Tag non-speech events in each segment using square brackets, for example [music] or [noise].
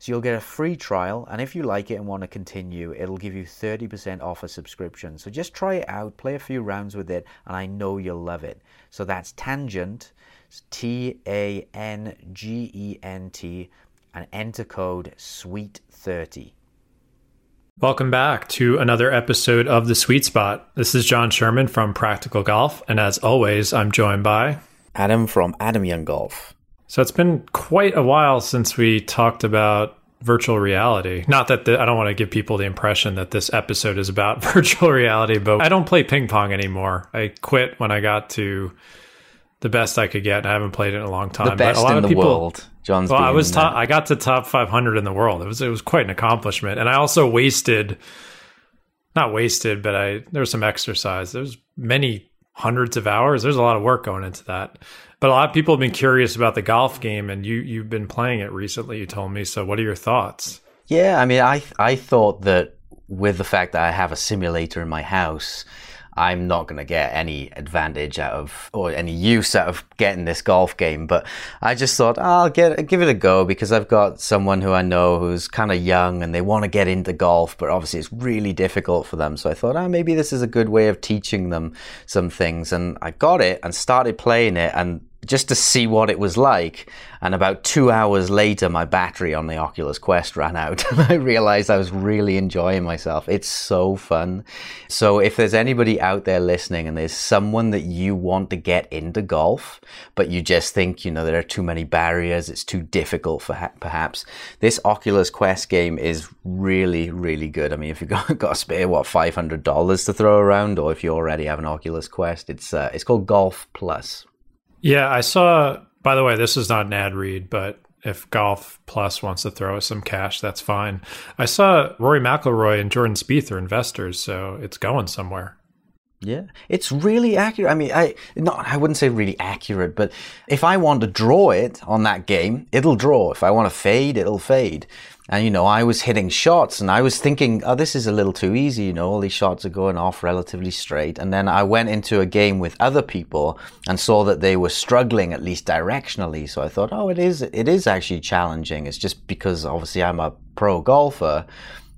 So you'll get a free trial, and if you like it and want to continue, it'll give you 30% off a subscription. So just try it out, play a few rounds with it, and I know you'll love it. So that's Tangent, T A N G E N T, and enter code SWEET30. Welcome back to another episode of The Sweet Spot. This is Jon Sherman from Practical Golf, and as always, I'm joined by Adam from Adam Young Golf. So it's been quite a while since we talked about virtual reality. Not that the, I don't want to give people the impression that this episode is about [laughs] virtual reality, but I don't play ping pong anymore. I quit when I got to the best I could get. I haven't played it in a long time. The best but a lot in of people, the world. John's. Well, I was top, I got to top 500 in the world. It was it was quite an accomplishment, and I also wasted, not wasted, but I there was some exercise. There's many hundreds of hours. There's a lot of work going into that. But a lot of people have been curious about the golf game, and you you've been playing it recently. You told me. So, what are your thoughts? Yeah, I mean, I I thought that with the fact that I have a simulator in my house, I'm not going to get any advantage out of or any use out of getting this golf game. But I just thought oh, I'll get give it a go because I've got someone who I know who's kind of young and they want to get into golf, but obviously it's really difficult for them. So I thought, oh, maybe this is a good way of teaching them some things. And I got it and started playing it and just to see what it was like. And about two hours later, my battery on the Oculus Quest ran out. [laughs] And I realized I was really enjoying myself. It's so fun. So if there's anybody out there listening and there's someone that you want to get into golf, but you just think, you know, there are too many barriers, it's too difficult for ha- perhaps, this Oculus Quest game is really, really good. I mean, if you've got, [laughs] got to spare, what, $500 to throw around, or if you already have an Oculus Quest, it's, uh, it's called Golf Plus. Yeah, I saw. By the way, this is not an ad read, but if Golf Plus wants to throw us some cash, that's fine. I saw Rory McIlroy and Jordan Spieth are investors, so it's going somewhere. Yeah, it's really accurate. I mean, I not I wouldn't say really accurate, but if I want to draw it on that game, it'll draw. If I want to fade, it'll fade. And, you know, I was hitting shots and I was thinking, oh, this is a little too easy. You know, all these shots are going off relatively straight. And then I went into a game with other people and saw that they were struggling, at least directionally. So I thought, oh, it is, it is actually challenging. It's just because obviously I'm a pro golfer.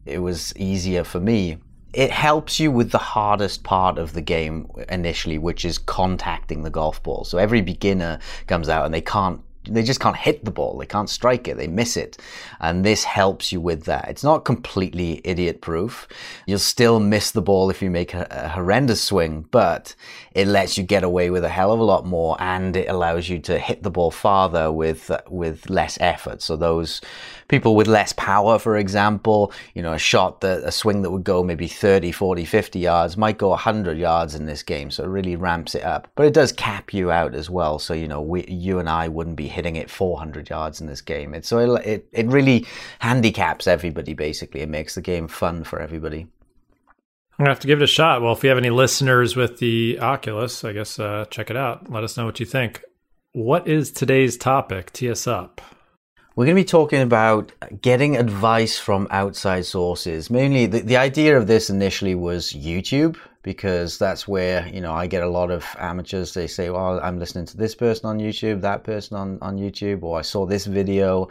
It was easier for me it helps you with the hardest part of the game initially, which is contacting the golf ball. So every beginner comes out and they can't they just can't hit the ball. They can't strike it. They miss it. And this helps you with that. It's not completely idiot proof. You'll still miss the ball if you make a, a, horrendous swing, but it lets you get away with a hell of a lot more and it allows you to hit the ball farther with, with less effort. So those people with less power, for example, you know, a shot that a swing that would go maybe 30, 40, 50 yards might go 100 yards in this game. So it really ramps it up, but it does cap you out as well. So, you know, we, you and I wouldn't be hitting it 400 yards in this game. So it, it, it really handicaps everybody, basically. It makes the game fun for everybody. I'm gonna have to give it a shot. Well, if you have any listeners with the Oculus, I guess uh, check it out. Let us know what you think. What is today's topic? Tee us up. We're going to be talking about getting advice from outside sources. Mainly, the, the idea of this initially was YouTube because that's where you know I get a lot of amateurs. They say, "Well, I'm listening to this person on YouTube, that person on on YouTube, or I saw this video."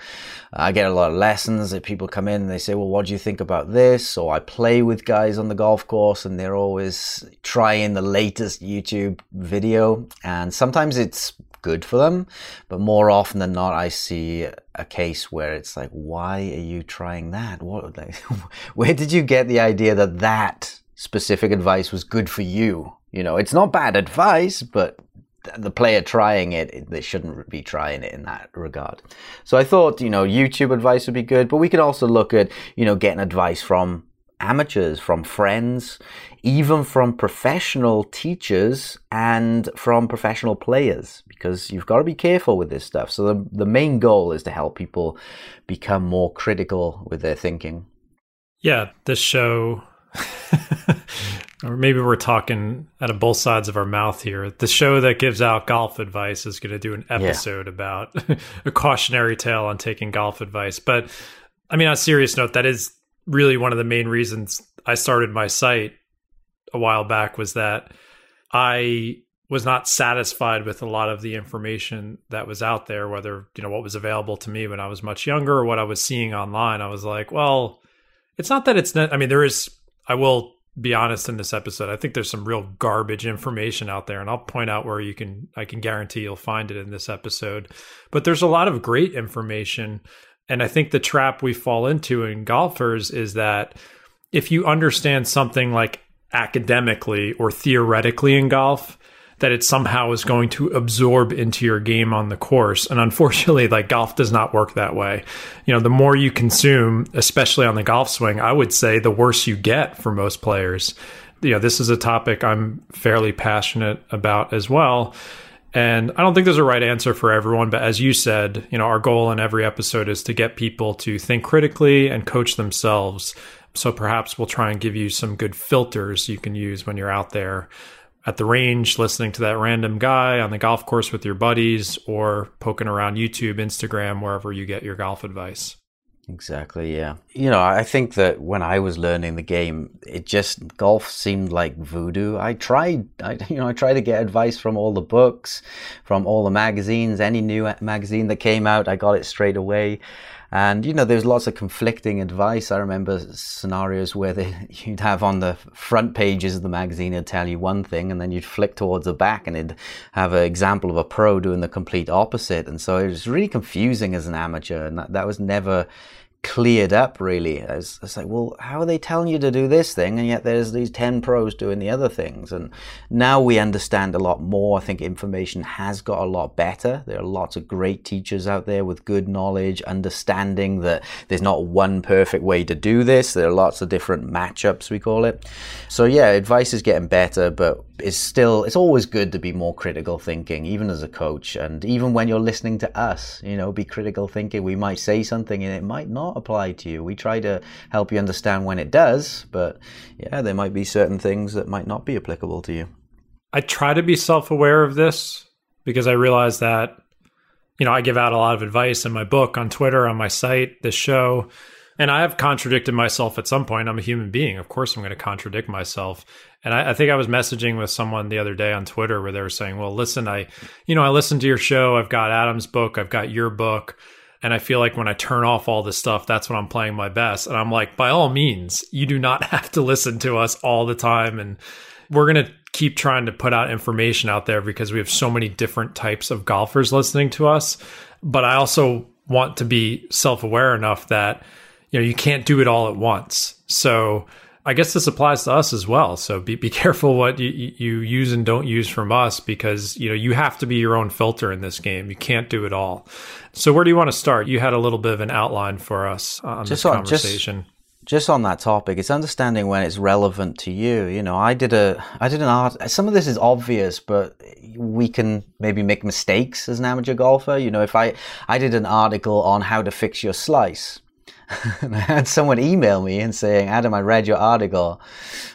I get a lot of lessons that people come in and they say, "Well, what do you think about this?" Or I play with guys on the golf course and they're always trying the latest YouTube video, and sometimes it's good for them. But more often than not, I see a case where it's like, why are you trying that? What, like, [laughs] where did you get the idea that that specific advice was good for you? You know, it's not bad advice, but the player trying it, they shouldn't be trying it in that regard. So I thought, you know, YouTube advice would be good, but we could also look at, you know, getting advice from amateurs, from friends, even from professional teachers and from professional players, because you've got to be careful with this stuff. So the, the main goal is to help people become more critical with their thinking. Yeah, this show, [laughs] or maybe we're talking out of both sides of our mouth here. The show that gives out golf advice is going to do an episode yeah. about [laughs] a cautionary tale on taking golf advice. But I mean, on a serious note, that is really one of the main reasons I started my site a while back was that I was not satisfied with a lot of the information that was out there, whether, you know, what was available to me when I was much younger or what I was seeing online. I was like, well, it's not that it's not, I mean, there is, I will be honest in this episode. I think there's some real garbage information out there, and I'll point out where you can, I can guarantee you'll find it in this episode. But there's a lot of great information and I think the trap we fall into in golfers is that if you understand something like academically or theoretically in golf, that it somehow is going to absorb into your game on the course. And unfortunately, like golf does not work that way. You know, the more you consume, especially on the golf swing, I would say the worse you get for most players. You know, this is a topic I'm fairly passionate about as well. And I don't think there's a right answer for everyone, but as you said, you know, our goal in every episode is to get people to think critically and coach themselves. So perhaps we'll try and give you some good filters you can use when you're out there at the range, listening to that random guy on the golf course with your buddies, or poking around YouTube, Instagram, wherever you get your golf advice. Exactly, yeah. You know, I think that when I was learning the game, it just golf seemed like voodoo. I tried, I, [laughs] you know, I tried to get advice from all the books, from all the magazines, any new magazine that came out, I got it straight away. And you know, there's lots of conflicting advice. I remember scenarios where they, [laughs] you'd have on the front pages of the magazine it'd tell you one thing, and then you'd flick towards the back, and it'd have an example of a pro doing the complete opposite. And so it was really confusing as an amateur, and that, that was never cleared up really. It's, it's like, well, how are they telling you to do this thing? And yet there's these 10 pros doing the other things. And now we understand a lot more. I think information has got a lot better. There are lots of great teachers out there with good knowledge, understanding that there's not one perfect way to do this. There are lots of different matchups, we call it. So yeah, advice is getting better, but it's still, it's always good to be more critical thinking, even as a coach. And even when you're listening to us, you know, be critical thinking. We might say something and it might not apply to you. We try to help you understand when it does, but yeah, there might be certain things that might not be applicable to you. I try to be self aware of this because I realize that, you know, I give out a lot of advice in my book, on Twitter, on my site, this show. And I have contradicted myself at some point. I'm a human being. Of course, I'm going to contradict myself. And I, I, think I was messaging with someone the other day on Twitter where they were saying, well, listen, I, you know, I listened to your show. I've got Adam's book. I've got your book. And I feel like when I turn off all this stuff, that's when I'm playing my best. And I'm like, by all means, you do not [laughs] have to listen to us all the time. And we're going to keep trying to put out information out there because we have so many different types of golfers listening to us. But I also want to be self aware enough that, you know, you can't do it all at once. So, I guess this applies to us as well. So be, be [laughs] careful what you, you use and don't use from us because you know you have to be your own filter in this game. You can't do it all. So where do you want to start? You had a little bit of an outline for us uh, on just this on, conversation. Just, just on that topic, it's understanding when it's relevant to you. You know, I did a, I did an art. Some of this is obvious, but we can maybe make mistakes as an amateur golfer. You know, if I, I did an article on how to fix your slice, and [laughs] I had someone email me and saying, Adam, I read your article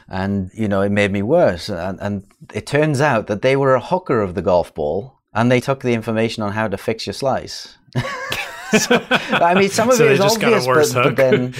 and, you know, it made me worse. And, and it turns out that they were a hooker of the golf ball and they took the information on how to fix your slice. [laughs] [laughs] so, I mean, some of so it is obvious, but, but, then,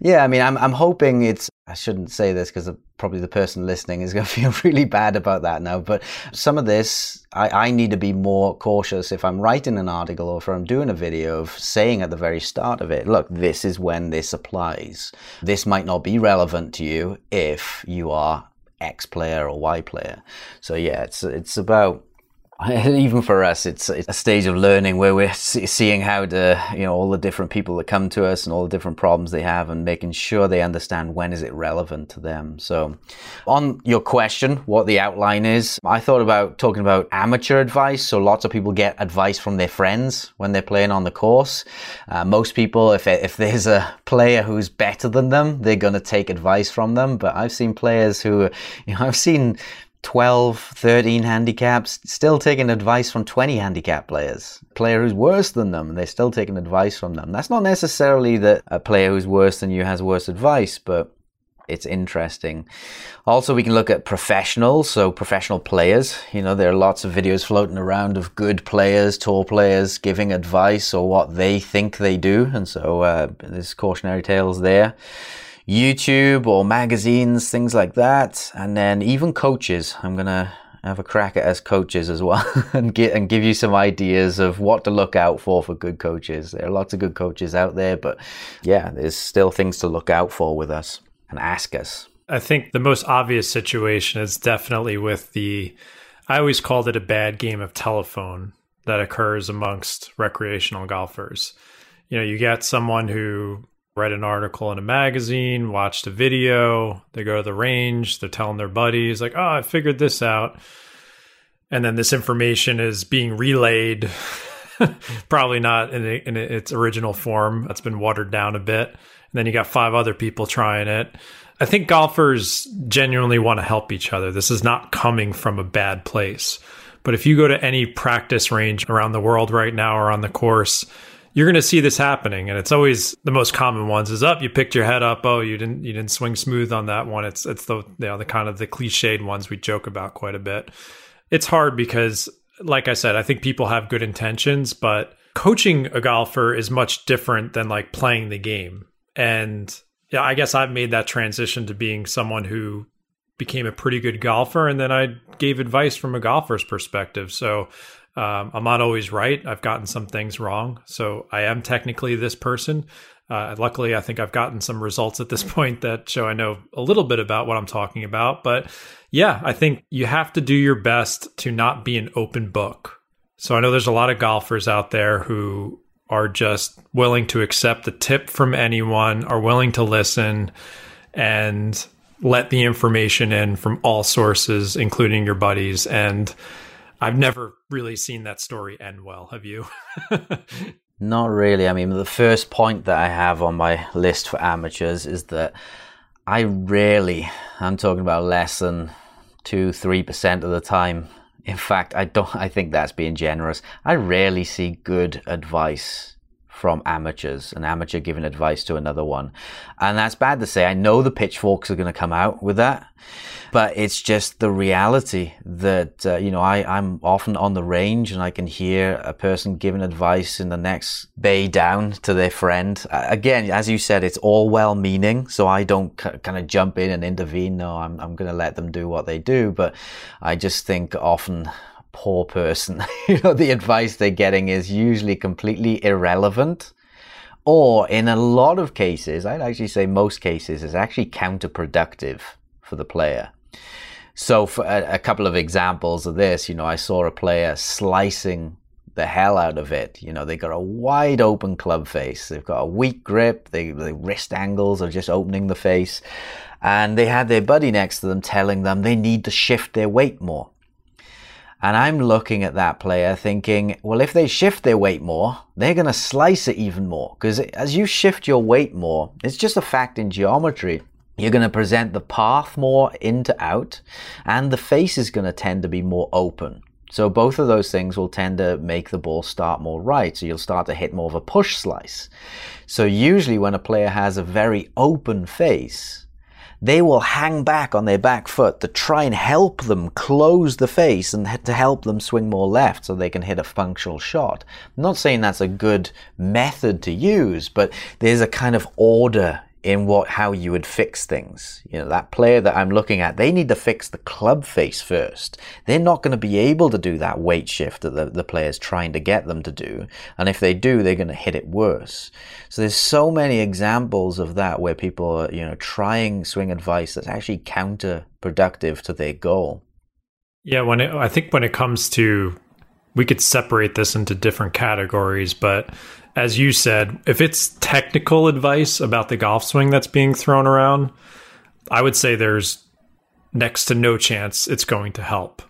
yeah, I mean, I'm, I'm hoping it's, I shouldn't say this because probably the person listening is going [laughs] to feel really bad about that now, but some of this, I, I need to be more cautious if I'm writing an article or if I'm doing a video of saying at the very start of it, look, this is when this applies. This might not be relevant to you if you are X player or Y player. So yeah, it's, it's about [laughs] even for us, it's, it's, a stage of learning where we're seeing how to, you know, all the different people that come to us and all the different problems they have and making sure they understand when is it relevant to them. So on your question, what the outline is, I thought about talking about amateur advice. So lots of people get advice from their friends when they're playing on the course. Uh, most people, if, if there's a player who's better than them, they're going to take advice from them. But I've seen players who, you know, I've seen 12, 13 handicaps, still taking advice from 20 handicap players. Player who's worse than them, they're still taking advice from them. That's not necessarily that a player who's worse than you has worse advice, but it's interesting. Also, we can look at professionals, so professional players. You know, there are lots of videos floating around of good players, tour players giving advice or what they think they do. And so uh, there's cautionary tales there. YouTube or magazines, things like that. And then even coaches. I'm going to have a crack at as coaches as well [laughs] and get and give you some ideas of what to look out for for good coaches. There are lots of good coaches out there, but yeah, there's still things to look out for with us and ask us. I think the most obvious situation is definitely with the I always called it a bad game of telephone that occurs amongst recreational golfers. You know, you get someone who read an article in a magazine, watched a video, they go to the range, they're telling their buddies, like, oh, I figured this out. And then this information is being relayed, [laughs] probably not in, in its original form. That's been watered down a bit. And then you got five other people trying it. I think golfers genuinely want to help each other. This is not coming from a bad place. But if you go to any practice range around the world right now or on the course, you're going to see this happening and it's always the most common ones is up you picked your head up. Oh you didn't you didn't swing smooth on that one. It's it's the you know the kind of the cliched ones we joke about quite a bit. It's hard because like i said i think people have good intentions but coaching a golfer is much different than like playing the game. And yeah i guess i've made that transition to being someone who became a pretty good golfer and then i gave advice from a golfer's perspective. So um, I'm not always right. I've gotten some things wrong. So I am technically this person. Uh, luckily, I think I've gotten some results at this [laughs] point that show I know a little bit about what I'm talking about. But yeah, I think you have to do your best to not be an open book. So I know there's a lot of golfers out there who are just willing to accept the tip from anyone, are willing to listen and let the information in from all sources, including your buddies. And I've never really seen that story end well. Have you? [laughs] Not really. I mean, the first point that I have on my list for amateurs is that I rarely, I'm talking about less than two, three percent of the time. In fact, I don't. I think that's being generous. I rarely see good advice from amateurs, an amateur giving advice to another one. And that's bad to say. I know the pitchforks are going to come out with that, but it's just the reality that, uh, you know, I, I'm often on the range and I can hear a person giving advice in the next bay down to their friend. again, as you said, it's all well meaning. So I don't c- kind of jump in and intervene. No, I'm, I'm going to let them do what they do. But I just think often poor person. [laughs] you know, the advice they're getting is usually completely irrelevant. Or in a lot of cases, I'd actually say most cases, is actually counterproductive for the player. So, for a, a, couple of examples of this, you know, I saw a player slicing the hell out of it. You know, they got a wide open club face. They've got a weak grip. They, the wrist angles are just opening the face. And they had their buddy next to them telling them they need to shift their weight more. And I'm looking at that player thinking, well, if they shift their weight more, they're going to slice it even more. Because as you shift your weight more, it's just a fact in geometry. You're going to present the path more into out, and the face is going to tend to be more open. So both of those things will tend to make the ball start more right. So you'll start to hit more of a push slice. So usually when a player has a very open face, they will hang back on their back foot to try and help them close the face and to help them swing more left so they can hit a functional shot. I'm not saying that's a good method to use, but there's a kind of order in what how you would fix things. You know, that player that I'm looking at, they need to fix the club face first. They're not going to be able to do that weight shift that the, the player's trying to get them to do. And if they do, they're going to hit it worse. So there's so many examples of that where people are, you know, trying swing advice that's actually counterproductive to their goal. Yeah, when it, I think when it comes to we could separate this into different categories, but as you said, if it's technical advice about the golf swing that's being thrown around, I would say there's next to no chance it's going to help.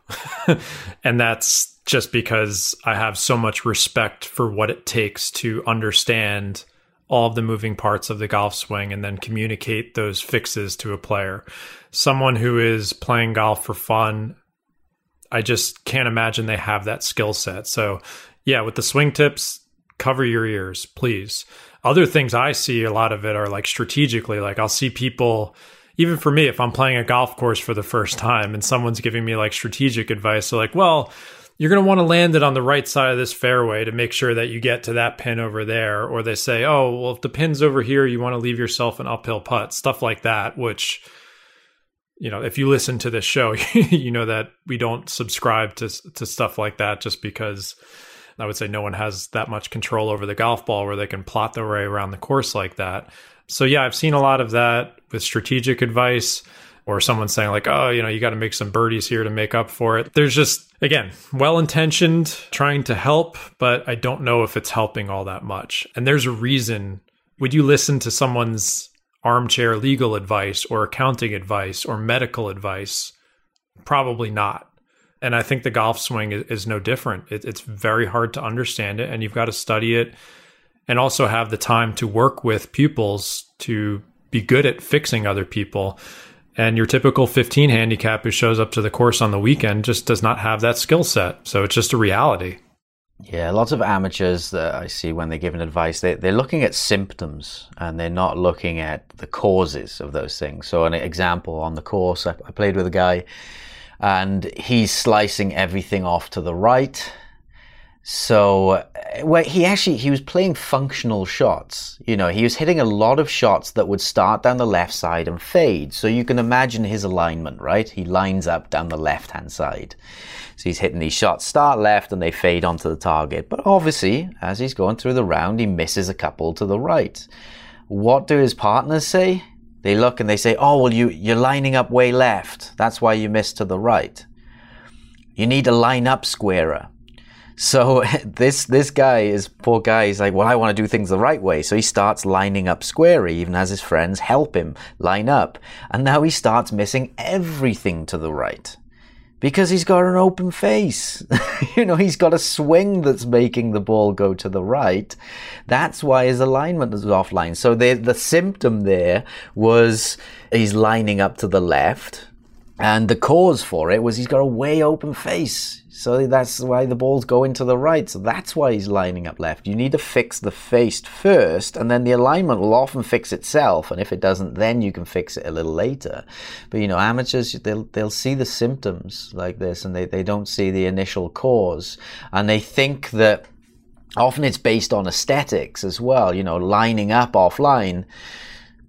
[laughs] and that's just because I have so much respect for what it takes to understand all of the moving parts of the golf swing and then communicate those fixes to a player. Someone who is playing golf for fun, I just can't imagine they have that skill set. So, yeah, with the swing tips, cover your ears, please. Other things I see a lot of it are like strategically, like I'll see people, even for me, if I'm playing a golf course for the first time and someone's giving me like strategic advice, they're like, well, you're going to want to land it on the right side of this fairway to make sure that you get to that pin over there. Or they say, oh, well, if the pin's over here, you want to leave yourself an uphill putt, stuff like that, which, you know, if you listen to this show, [laughs] you know that we don't subscribe to, to stuff like that just because I would say no one has that much control over the golf ball where they can plot their way around the course like that. So yeah, I've seen a lot of that with strategic advice or someone saying like, "Oh, you know, you got to make some birdies here to make up for it." There's just again, well-intentioned trying to help, but I don't know if it's helping all that much. And there's a reason would you listen to someone's armchair legal advice or accounting advice or medical advice? Probably not. And I think the golf swing is, is no different. It, it's very hard to understand it, and you've got to study it and also have the time to work with pupils to be good at fixing other people. And your typical 15 handicap who shows up to the course on the weekend just does not have that skill set. So it's just a reality. Yeah, lots of amateurs that I see when they're giving advice, they, they're looking at symptoms and they're not looking at the causes of those things. So, an example on the course, I, I played with a guy and he's slicing everything off to the right. So, well, he actually he was playing functional shots. You know, he was hitting a lot of shots that would start down the left side and fade. So you can imagine his alignment, right? He lines up down the left hand side. So he's hitting these shots start left and they fade onto the target. But obviously, as he's going through the round, he misses a couple to the right. What do his partners say? They look and they say, oh, well, you, you're lining up way left. That's why you missed to the right. You need to line up squarer. So [laughs] this this guy is poor guy. He's like, well, I want to do things the right way. So he starts lining up square, even as his friends help him line up. And now he starts missing everything to the right because he's got an open face. [laughs] you know, he's got a swing that's making the ball go to the right. That's why his alignment is offline. So the, the symptom there was he's lining up to the left. And the cause for it was he's got a way open face. So that's why the ball's going to the right. So that's why he's lining up left. You need to fix the face first, and then the alignment will often fix itself. And if it doesn't, then you can fix it a little later. But you know, amateurs they'll they'll see the symptoms like this, and they, they don't see the initial cause, and they think that often it's based on aesthetics as well. You know, lining up offline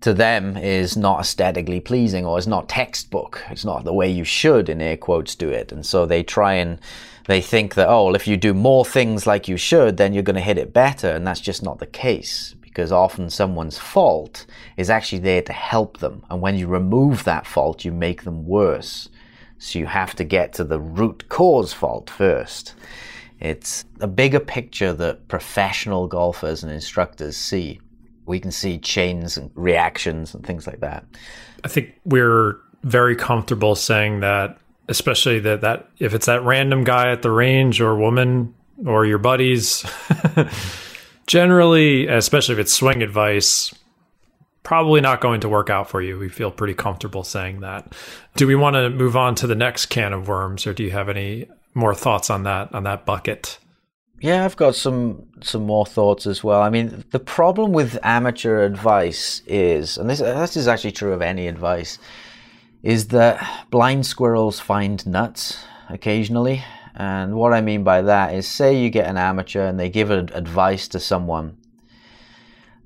to them is not aesthetically pleasing or is not textbook. It's not the way you should, in air quotes, do it. And so they try and they think that, oh, well, if you do more things like you should, then you're going to hit it better. And that's just not the case because often someone's fault is actually there to help them. And when you remove that fault, you make them worse. So you have to get to the root cause fault first. It's a bigger picture that professional golfers and instructors see we can see chains and reactions and things like that. I think we're very comfortable saying that, especially that that if it's that random guy at the range or woman or your buddies, [laughs] generally, especially if it's swing advice, probably not going to work out for you. We feel pretty comfortable saying that. Do we want to move on to the next can of worms, or do you have any more thoughts on that on that bucket? Yeah, I've got some some more thoughts as well. I mean, the problem with amateur advice is, and this this is actually true of any advice, is that blind squirrels find nuts occasionally. And what I mean by that is, say you get an amateur and they give advice to someone,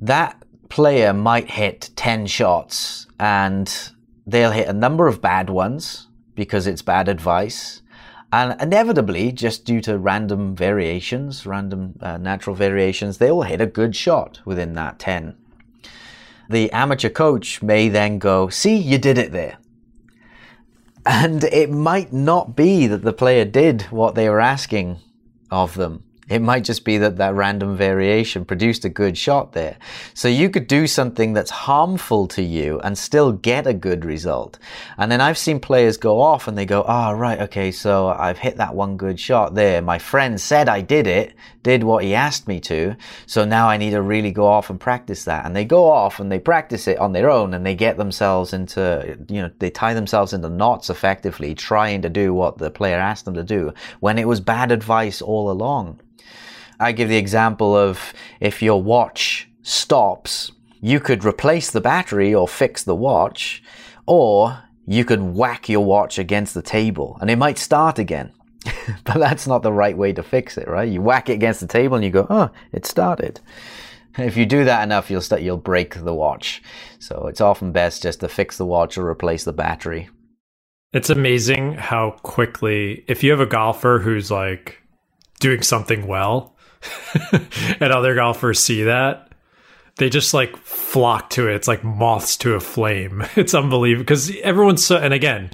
that player might hit ten shots and they'll hit a number of bad ones because it's bad advice and inevitably, just due to random variations, random uh, natural variations, they will hit a good shot within that 10. The amateur coach may then go, See, you did it there. And it might not be that the player did what they were asking of them. It might just be that that random variation produced a good shot there. So you could do something that's harmful to you and still get a good result. And then I've seen players go off and they go, oh, right, okay, so I've hit that one good shot there. My friend said I did it, did what he asked me to. So now I need to really go off and practice that. And they go off and they practice it on their own and they get themselves into, you know, they tie themselves into knots effectively trying to do what the player asked them to do when it was bad advice all along. I give the example of if your watch stops, you could replace the battery or fix the watch, or you could whack your watch against the table and it might start again. [laughs] but that's not the right way to fix it, right? You whack it against the table and you go, oh, it started. [laughs] If you do that enough, you'll start, you'll break the watch. So it's often best just to fix the watch or replace the battery. It's amazing how quickly, if you have a golfer who's like doing something well, [laughs] and other golfers see that, they just like flock to it. It's like moths to a flame. [laughs] It's unbelievable because everyone's so, and again,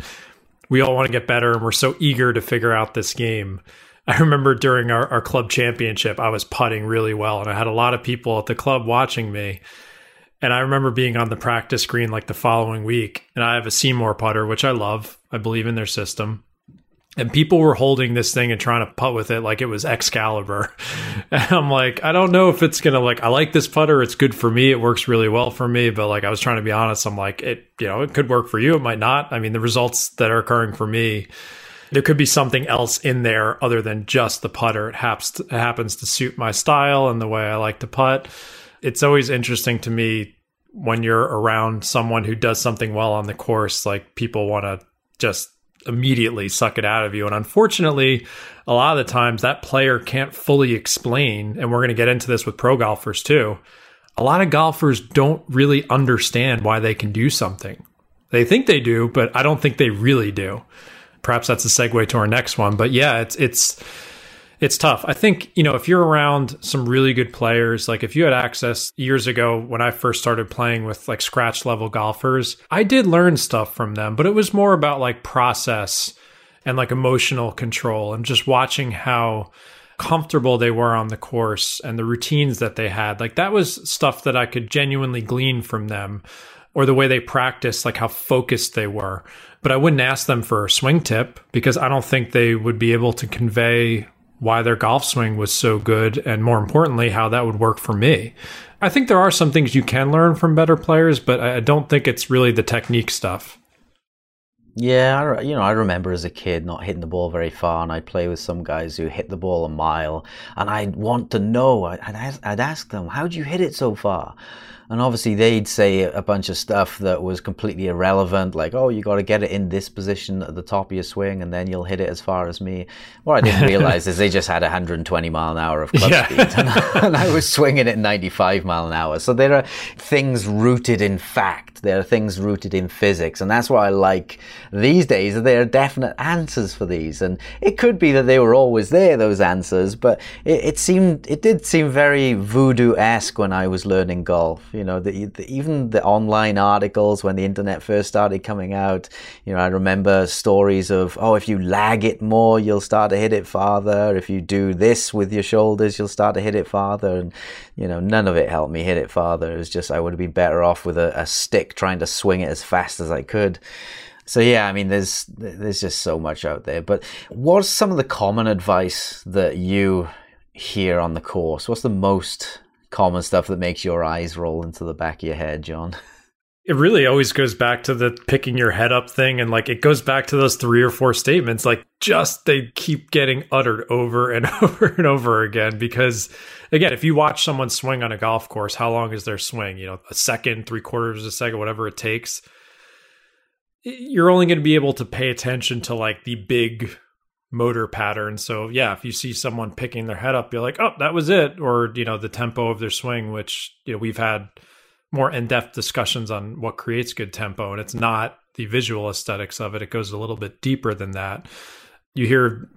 we all want to get better and we're so eager to figure out this game. I remember during our, our club championship, I was putting really well and I had a lot of people at the club watching me. And I remember being on the practice green like the following week, and I have a SeeMore putter, which I love. I believe in their system and people were holding this thing and trying to putt with it like it was Excalibur. [laughs] And I'm like, I don't know if it's gonna like. I like this putter; it's good for me. It works really well for me. But like, I was trying to be honest. I'm like, it, you know, it could work for you. It might not. I mean, the results that are occurring for me, there could be something else in there other than just the putter. It happens it happens to suit my style and the way I like to putt. It's always interesting to me when you're around someone who does something well on the course. Like people want to just immediately suck it out of you. And unfortunately, a lot of the times that player can't fully explain, and we're going to get into this with pro golfers too. A lot of golfers don't really understand why they can do something. They think they do, but I don't think they really do. Perhaps that's a segue to our next one. But yeah, it's it's it's tough. I think, you know, if you're around some really good players, like if you had access years ago when I first started playing with like scratch level golfers, I did learn stuff from them, but it was more about like process and like emotional control and just watching how comfortable they were on the course and the routines that they had. Like that was stuff that I could genuinely glean from them or the way they practiced, like how focused they were. But I wouldn't ask them for a swing tip because I don't think they would be able to convey why their golf swing was so good and more importantly how that would work for me i think there are some things you can learn from better players but i don't think it's really the technique stuff yeah, you know, I remember as a kid not hitting the ball very far, and I'd play with some guys who hit the ball a mile, and I'd want to know. I'd, I'd ask them, "How'd you hit it so far?" And obviously, they'd say a bunch of stuff that was completely irrelevant, like, oh, you got to get it in this position at the top of your swing, and then you'll hit it as far as me. What I didn't [laughs] realize is they just had 120 mile an hour of club yeah. speed, and, [laughs] [laughs] and I was swinging at 95 mile an hour. So there are things rooted in fact, there are things rooted in physics, and that's what I like these days. There are definite answers for these, and it could be that they were always there, those answers, but it, it seemed, it did seem very voodoo esque when I was learning golf you know, the, the, even the online articles when the internet first started coming out, you know, I remember stories of, oh, if you lag it more, you'll start to hit it farther. If you do this with your shoulders, you'll start to hit it farther. And, you know, none of it helped me hit it farther. It was just, I would have been better off with a, a stick trying to swing it as fast as I could. So yeah, I mean, there's there's just so much out there. But what's some of the common advice that you hear on the course? What's the most common stuff that makes your eyes roll into the back of your head, Jon? [laughs] it really always goes back to the picking your head up thing and like it goes back to those three or four statements like just they keep getting uttered over and [laughs] over and over again because again if you watch someone swing on a golf course how long is their swing you know a second three quarters of a second whatever it takes you're only going to be able to pay attention to like the big motor pattern. So yeah if you see someone picking their head up you're like oh that was it or you know the tempo of their swing which you know we've had more in-depth discussions on what creates good tempo and it's not the visual aesthetics of it. It goes a little bit deeper than that. You hear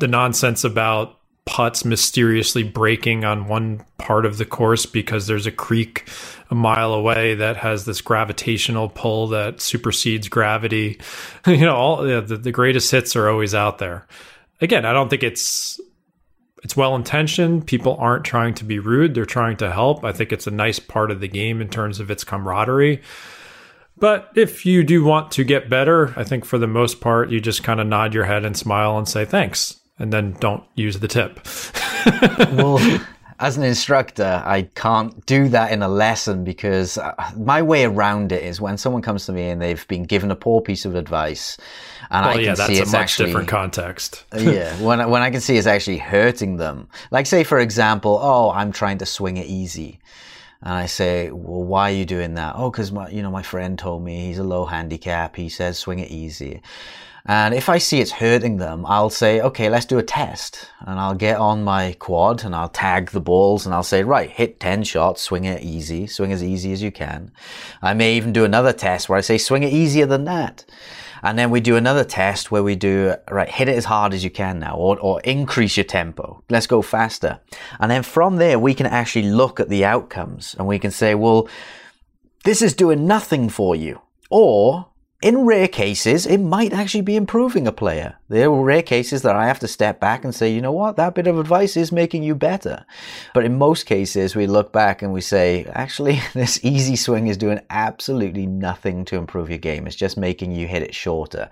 the nonsense about putts mysteriously breaking on one part of the course because there's a creek a mile away that has this gravitational pull that supersedes gravity [laughs] you know all the, the greatest hits are always out there again i don't think it's it's well intentioned. People aren't trying to be rude, they're trying to help. I think it's a nice part of the game in terms of its camaraderie. But if you do want to get better, I think for the most part, you just kind of nod your head and smile and say thanks, and then don't use the tip. [laughs] well, as an instructor, I can't do that in a lesson because uh, my way around it is when someone comes to me and they've been given a poor piece of advice, and well, I can yeah, see it's actually different context. yeah, [laughs] when when I can see it's actually hurting them. Like say for example, oh, I'm trying to swing it easy. And I say, well, why are you doing that? Oh, because my, you know, my friend told me he's a low handicap. He says swing it easy. And if I see it's hurting them, I'll say, okay, let's do a test. And I'll get on my quad and I'll tag the balls and I'll say, right, hit 10 shots, swing it easy, swing as easy as you can. I may even do another test where I say, swing it easier than that. And then we do another test where we do, right, hit it as hard as you can now, or, or increase your tempo. Let's go faster. And then from there, we can actually look at the outcomes and we can say, well, this is doing nothing for you. Or in rare cases, it might actually be improving a player. There are rare cases that I have to step back and say, you know what, that bit of advice is making you better. But in most cases, we look back and we say, actually, [laughs] this easy swing is doing absolutely nothing to improve your game. It's just making you hit it shorter.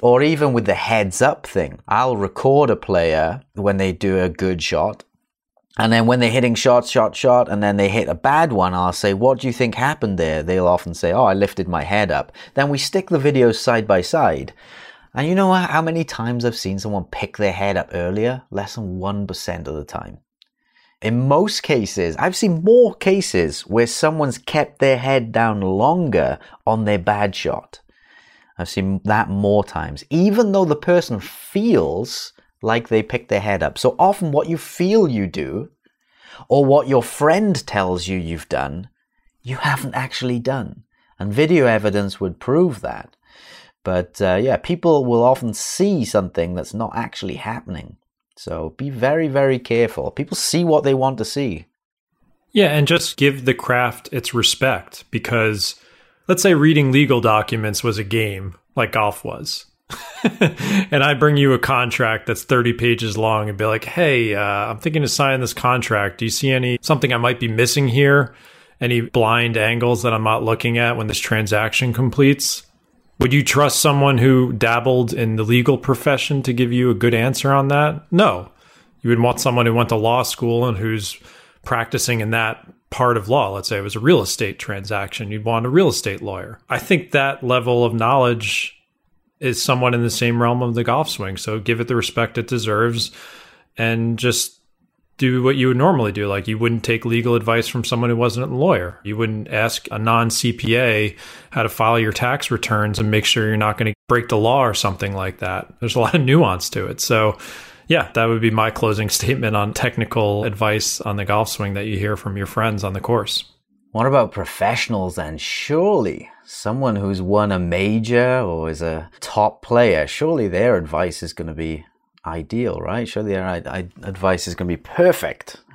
Or even with the heads up thing, I'll record a player when they do a good shot and then when they're hitting shot, shot, shot, and then they hit a bad one, I'll say, What do you think happened there? They'll often say, Oh, I lifted my head up. Then we stick the videos side by side. And you know how many times I've seen someone pick their head up earlier? Less than 1% of the time. In most cases, I've seen more cases where someone's kept their head down longer on their bad shot. I've seen that more times, even though the person feels like they pick their head up. So often what you feel you do, or what your friend tells you you've done, you haven't actually done. And video evidence would prove that. But uh, yeah, people will often see something that's not actually happening. So be very, very careful. People see what they want to see. Yeah, and just give the craft its respect because let's say reading legal documents was a game like golf was. [laughs] and I bring you a contract that's 30 pages long and be like, hey, uh, I'm thinking of signing this contract. Do you see any something I might be missing here? Any blind angles that I'm not looking at when this transaction completes? Would you trust someone who dabbled in the legal profession to give you a good answer on that? No. You would want someone who went to law school and who's practicing in that part of law. Let's say it was a real estate transaction. You'd want a real estate lawyer. I think that level of knowledge is somewhat in the same realm of the golf swing. So give it the respect it deserves and just do what you would normally do. Like you wouldn't take legal advice from someone who wasn't a lawyer. You wouldn't ask a non CPA how to file your tax returns and make sure you're not going to break the law or something like that. There's a lot of nuance to it. So, yeah, that would be my closing [laughs] statement on technical advice on the golf swing that you hear from your friends on the course. What about professionals then? Surely someone who's won a major or is a top player, surely their advice is going to be ideal, right? Surely their advice is going to be perfect. [laughs]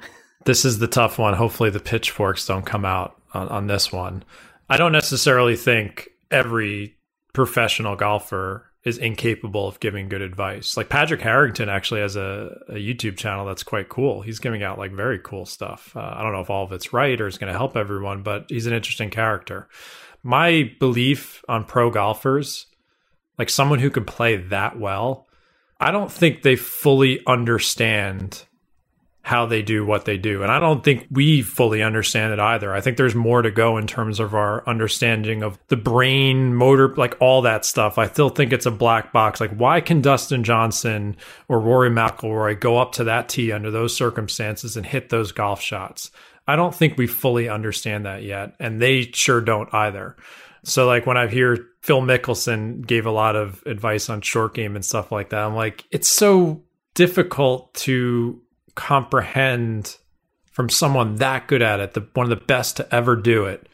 This is the tough one. Hopefully, the pitchforks don't come out on, on this one. I don't necessarily think every professional golfer is incapable of giving good advice. Like Padraig Harrington actually has a, a YouTube channel that's quite cool. He's giving out like very cool stuff. Uh, I don't know if all of it's right or is going to help everyone, but he's an interesting character my belief on pro golfers, like someone who can play that well, I don't think they fully understand how they do what they do. And I don't think we fully understand it either. I think there's more to go in terms of our understanding of the brain, motor, like all that stuff. I still think it's a black box. Like, why can Dustin Johnson or Rory McIlroy go up to that tee under those circumstances and hit those golf shots? I don't think we fully understand that yet. And they sure don't either. So, like, when I hear Phil Mickelson gave a lot of advice on short game and stuff like that, I'm like, it's so difficult to comprehend from someone that good at it, the one of the best to ever do it,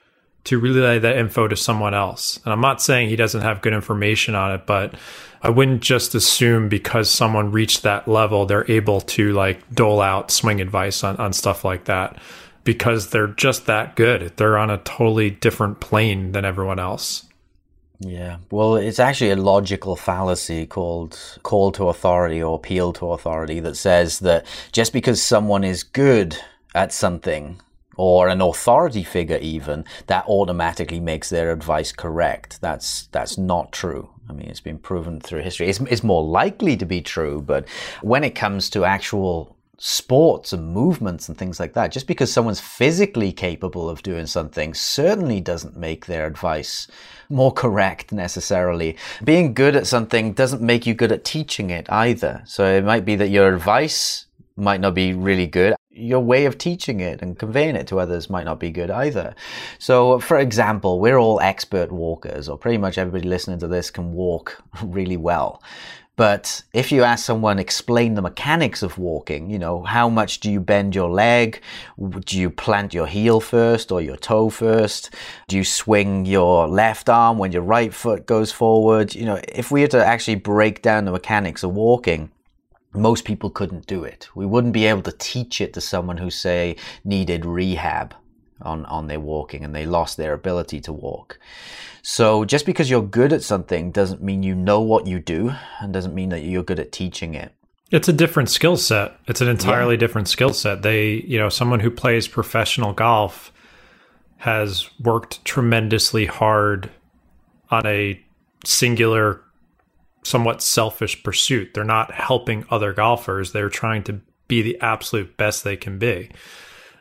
to relay that info to someone else. And I'm not saying he doesn't have good information on it, but I wouldn't just assume because someone reached that level, they're able to like dole out swing advice on, on stuff like that because they're just that good. They're on a totally different plane than everyone else. Yeah, well, it's actually a logical fallacy called call to authority or appeal to authority that says that just because someone is good at something or an authority figure even that automatically makes their advice correct. That's that's not true. I mean it's been proven through history. It's, it's more likely to be true but when it comes to actual sports and movements and things like that. Just because someone's physically capable of doing something certainly doesn't make their advice more correct necessarily. Being good at something doesn't make you good at teaching it either. So it might be that your advice might not be really good. Your way of teaching it and conveying it to others might not be good either. So, for example, we're all expert walkers, or pretty much everybody listening to this can walk [laughs] really well. But if you ask someone, explain the mechanics of walking, you know, how much do you bend your leg? Do you plant your heel first or your toe first? Do you swing your left arm when your right foot goes forward? You know, if we were to actually break down the mechanics of walking, most people couldn't do it. We wouldn't be able to teach it to someone who, say, needed rehab on, on their walking and they lost their ability to walk. So just because you're good at something doesn't mean you know what you do and doesn't mean that you're good at teaching it. It's a different skill set. It's an entirely yeah. different skill set. They, you know, someone who plays professional golf has worked tremendously hard on a singular somewhat selfish pursuit. They're not helping other golfers. They're trying to be the absolute best they can be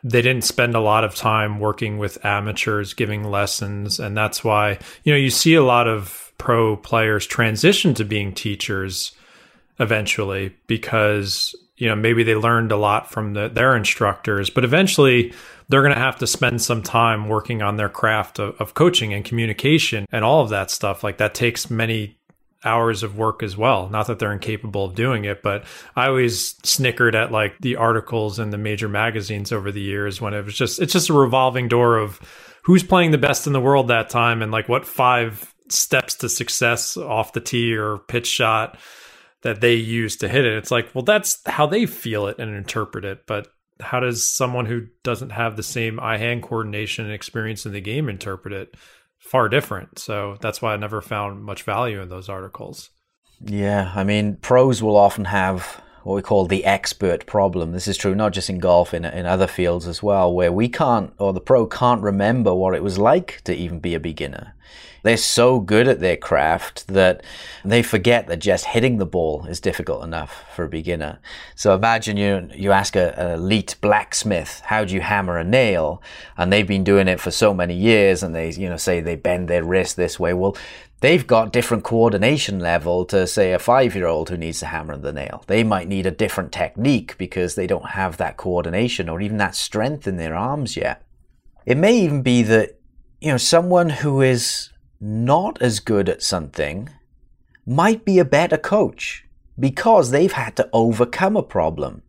they didn't spend a lot of time working with amateurs giving lessons and that's why you know you see a lot of pro players transition to being teachers eventually because you know maybe they learned a lot from the, their instructors but eventually they're going to have to spend some time working on their craft of, of coaching and communication and all of that stuff. Like that takes many hours of work as well. Not that they're incapable of doing it, but I always snickered at like the articles in the major magazines over the years when it was just it's just a revolving door of who's playing the best in the world that time and like what five steps to success off the tee or pitch shot that they use to hit it. It's like, well, that's how they feel it and interpret it, but how does someone who doesn't have the same eye-hand coordination and experience in the game interpret it? Far different. So that's why I never found much value in those articles. Yeah, I mean, pros will often have what we call the expert problem. This is true not just in golf, in, in other fields as well, where we can't, or the pro can't remember what it was like to even be a beginner. They're so good at their craft that they forget that just hitting the ball is difficult enough for a beginner. So imagine you you ask a, an elite blacksmith, how do you hammer a nail? And they've been doing it for so many years and they, you know, say they bend their wrist this way. Well, they've got different coordination level to say a five year old who needs to hammer the nail. They might need a different technique because they don't have that coordination or even that strength in their arms yet. It may even be that, you know, someone who is not as good at something might be a better coach because they've had to overcome a problem.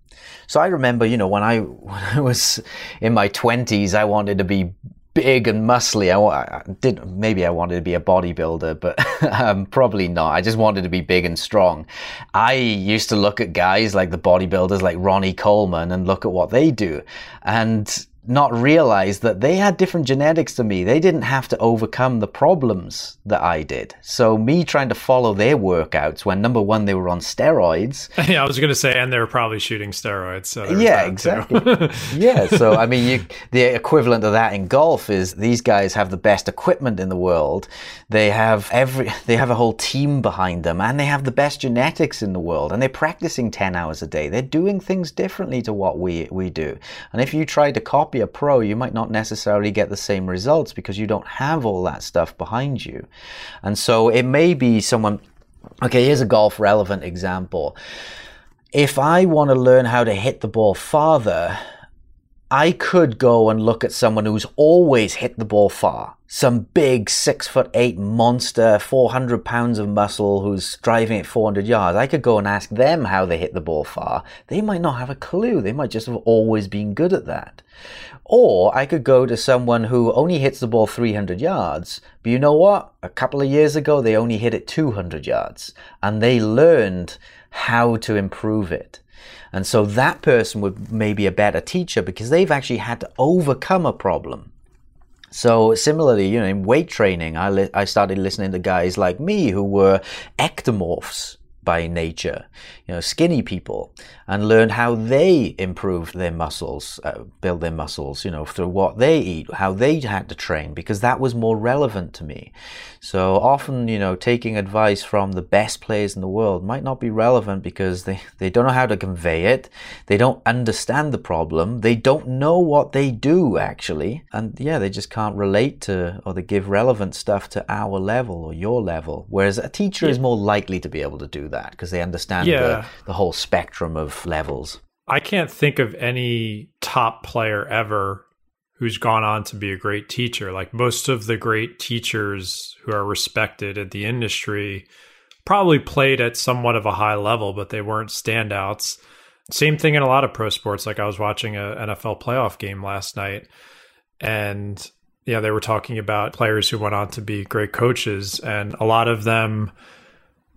So I remember, you know, when I, [laughs] when I was in my twenties, I wanted to be big and muscly. I, I did maybe I wanted to be a bodybuilder, but [laughs] um, probably not. I just wanted to be big and strong. I used to look at guys like the bodybuilders, like Ronnie Coleman, and look at what they do, and not realize that they had different genetics to me. They didn't have to overcome the problems that I did. So me trying to follow their workouts when number one they were on steroids. [laughs] Yeah, I was going to say, and they were probably shooting steroids. So yeah, exactly. [laughs] yeah, so I mean, you, the equivalent of that in golf is these guys have the best equipment in the world. They have every, they have a whole team behind them, and they have the best genetics in the world. And they're practicing ten hours a day. They're doing things differently to what we we do. And if you try to copy a pro, you might not necessarily get the same results because you don't have all that stuff behind you. And so it may be someone, okay, here's a golf relevant example. If I want to learn how to hit the ball farther, I could go and look at someone who's always hit the ball far. Some big six foot eight monster, 400 pounds of muscle who's driving at 400 yards. I could go and ask them how they hit the ball far. They might not have a clue. They might just have always been good at that. Or I could go to someone who only hits the ball 300 yards, but you know what? A couple of years ago, they only hit it 200 yards and they learned how to improve it. And so that person would maybe a better teacher because they've actually had to overcome a problem. So similarly, you know, in weight training, I, li- I started listening to guys like me who were ectomorphs by nature, you know, skinny people, and learn how they improve their muscles, uh, build their muscles, you know, through what they eat, how they had to train, because that was more relevant to me. So often, you know, taking advice from the best players in the world might not be relevant because they, they don't know how to convey it, they don't understand the problem, they don't know what they do actually, and yeah, they just can't relate to or they give relevant stuff to our level or your level. Whereas a teacher is more likely to be able to do that because they understand yeah. the, the whole spectrum of levels. I can't think of any top player ever who's gone on to be a great teacher. Like most of the great teachers who are respected in the industry probably played at somewhat of a high level, but they weren't standouts. Same thing in a lot of pro sports. Like I was watching a NFL playoff game last night and yeah, they were talking about players who went on to be great coaches and a lot of them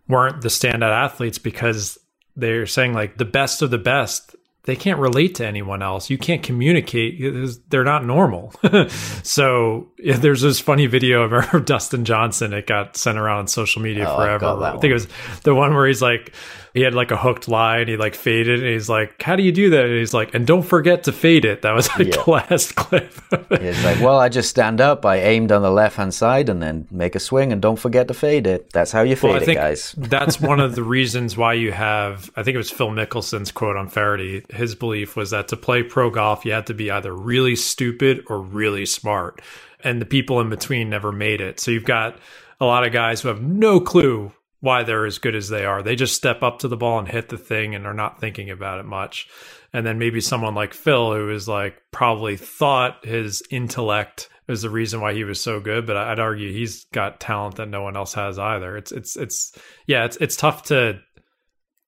weren't the standout athletes because they're saying like the best of the best they can't relate to anyone else. You can't communicate. They're not normal. [laughs] so yeah, there's this funny video of [laughs] Dustin Johnson. It got sent around on social media oh, forever. I think it was the one where he's like, he had like a hooked line. He like faded, and he's like, "How do you do that?" And he's like, "And don't forget to fade it." That was like yeah. the last clip. [laughs] it's like, well, I just stand up, I aimed on the left hand side, and then make a swing, and don't forget to fade it. That's how you fade well, it, guys. [laughs] that's one of the [laughs] reasons why you have. I think it was Phil Mickelson's quote on Feherty. His belief was that to play pro golf, you had to be either really stupid or really smart, and the people in between never made it. So you've got a lot of guys who have no clue why they're as good as they are. They just step up to the ball and hit the thing and are not thinking about it much. And then maybe someone like Phil, who is like probably thought his intellect is the reason why he was so good, but I'd argue he's got talent that no one else has either. It's it's it's yeah, it's it's tough to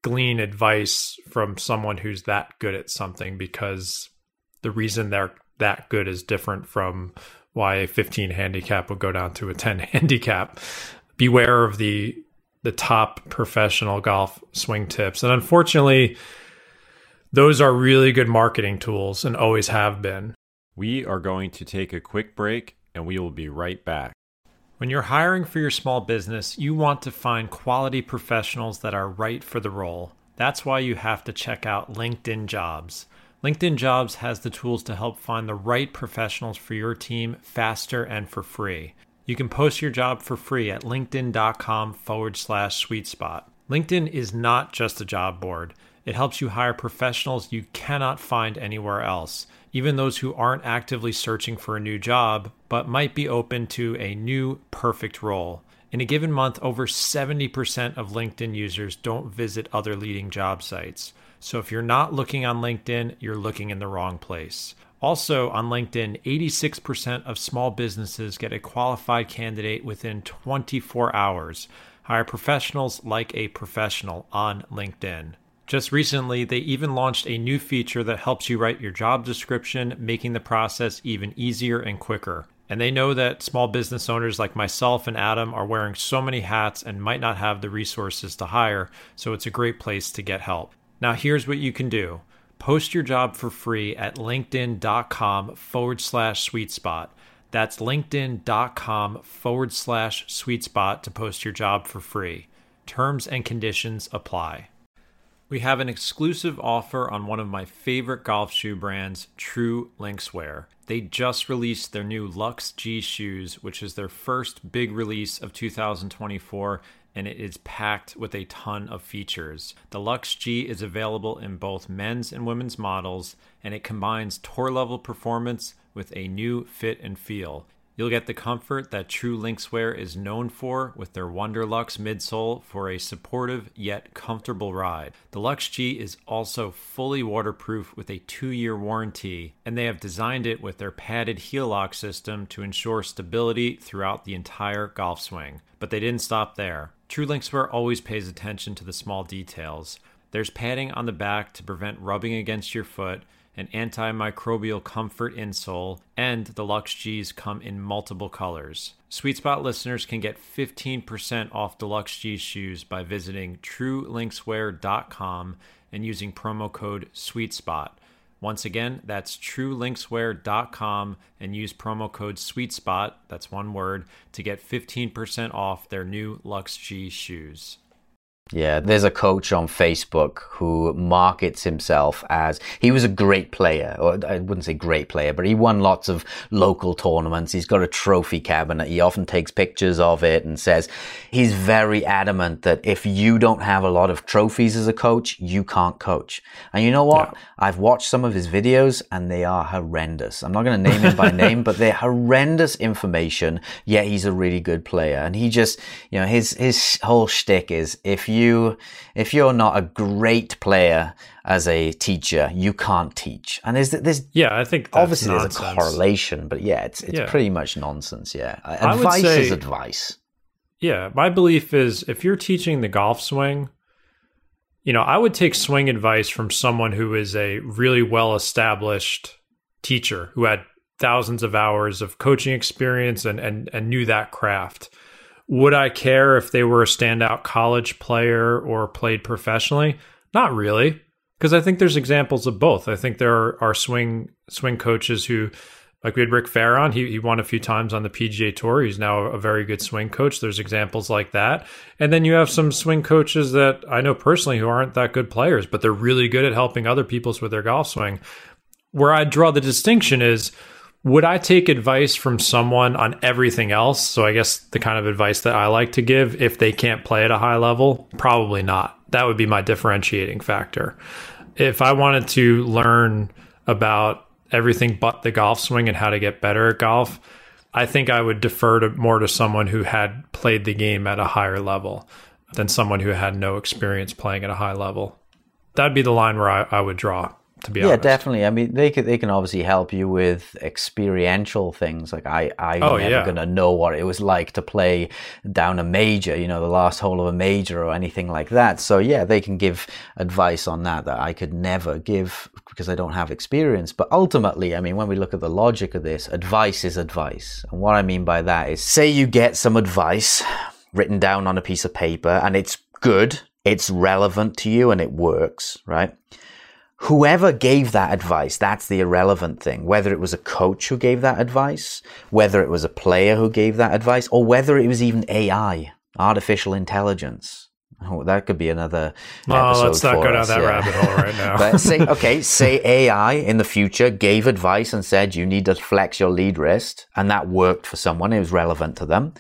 glean advice from someone who's that good at something because the reason they're that good is different from why a 15 handicap would go down to a 10 [laughs] handicap. Beware of the the top professional golf swing tips. And unfortunately, those are really good marketing tools and always have been. We are going to take a quick break and we will be right back. When you're hiring for your small business, you want to find quality professionals that are right for the role. That's why you have to check out LinkedIn Jobs. LinkedIn Jobs has the tools to help find the right professionals for your team faster and for free. You can post your job for free at linkedin.com forward slash sweet spot. LinkedIn is not just a job board. It helps you hire professionals you cannot find anywhere else, even those who aren't actively searching for a new job, but might be open to a new perfect role. In a given month, over 70% of LinkedIn users don't visit other leading job sites. So if you're not looking on LinkedIn, you're looking in the wrong place. Also, on LinkedIn, 86% of small businesses get a qualified candidate within 24 hours. Hire professionals like a professional on LinkedIn. Just recently, they even launched a new feature that helps you write your job description, making the process even easier and quicker. And they know that small business owners like myself and Adam are wearing so many hats and might not have the resources to hire, so it's a great place to get help. Now, here's what you can do Post your job for free at linkedin.com forward slash sweet spot. That's linkedin.com forward slash sweet spot to post your job for free. Terms and conditions apply. We have an exclusive offer on one of my favorite golf shoe brands, True Linkswear. They just released their new Lux G shoes, which is their first big release of 2024 and it is packed with a ton of features. The Lux G is available in both men's and women's models, and it combines tour level performance with a new fit and feel. You'll get the comfort that True Linkswear is known for with their Wonderlux midsole for a supportive yet comfortable ride. The Lux G is also fully waterproof with a two year warranty, and they have designed it with their padded heel lock system to ensure stability throughout the entire golf swing. But they didn't stop there. True Linkswear always pays attention to the small details. There's padding on the back to prevent rubbing against your foot an antimicrobial comfort insole, and the Lux G's come in multiple colors. Sweet Spot listeners can get 15% off the Lux G shoes by visiting truelinkswear.com and using promo code SweetSpot. Once again, that's truelinkswear.com and use promo code SweetSpot, that's one word, to get 15% off their new Lux G shoes. Yeah, there's a coach on Facebook who markets himself as he was a great player, or I wouldn't say great player, but he won lots of local tournaments. He's got a trophy cabinet. He often takes pictures of it and says he's very adamant that if you don't have a lot of trophies as a coach, you can't coach. And you know what? Yeah. I've watched some of his videos and they are horrendous. I'm not going to name him by [laughs] name, but they're horrendous information, yet he's a really good player. And he just, you know, his, his whole shtick is if you you if you're not a great player as a teacher, you can't teach. And there's there's yeah, I think obviously nonsense. there's a correlation, but yeah, it's it's yeah. pretty much nonsense. Yeah, advice say, is advice. Yeah, my belief is if you're teaching the golf swing, you know, I would take swing advice from someone who is a really well established teacher who had thousands of hours of coaching experience and and and knew that craft would I care if they were a standout college player or played professionally? Not really, because I think there's examples of both. I think there are, are swing swing coaches who, like we had Rick Farron, he, he won a few times on the PGA Tour. He's now a very good swing coach. There's examples like that. And then you have some swing coaches that I know personally who aren't that good players, but they're really good at helping other people with their golf swing. Where I draw the distinction is would I take advice from someone on everything else? So I guess the kind of advice that I like to give if they can't play at a high level, probably not. That would be my differentiating factor. If I wanted to learn about everything but the golf swing and how to get better at golf, I think I would defer to more to someone who had played the game at a higher level than someone who had no experience playing at a high level. That'd be the line where I, I would draw to be yeah, honest. definitely. I mean, they can they can obviously help you with experiential things. Like I, I'm oh, never yeah. gonna know what it was like to play down a major, you know, the last hole of a major or anything like that. So yeah, they can give advice on that that I could never give because I don't have experience. But ultimately, I mean, when we look at the logic of this, advice is advice. And what I mean by that is, say you get some advice written down on a piece of paper, and it's good, it's relevant to you, and it works, right? Whoever gave that advice, that's the irrelevant thing. Whether it was a coach who gave that advice, whether it was a player who gave that advice, or whether it was even AI, artificial intelligence. Oh, that could be another oh, well, episode let's not go down that yeah. rabbit hole right now. [laughs] but say, [laughs] okay, say AI in the future gave advice and said you need to flex your lead wrist, and that worked for someone. It was relevant to them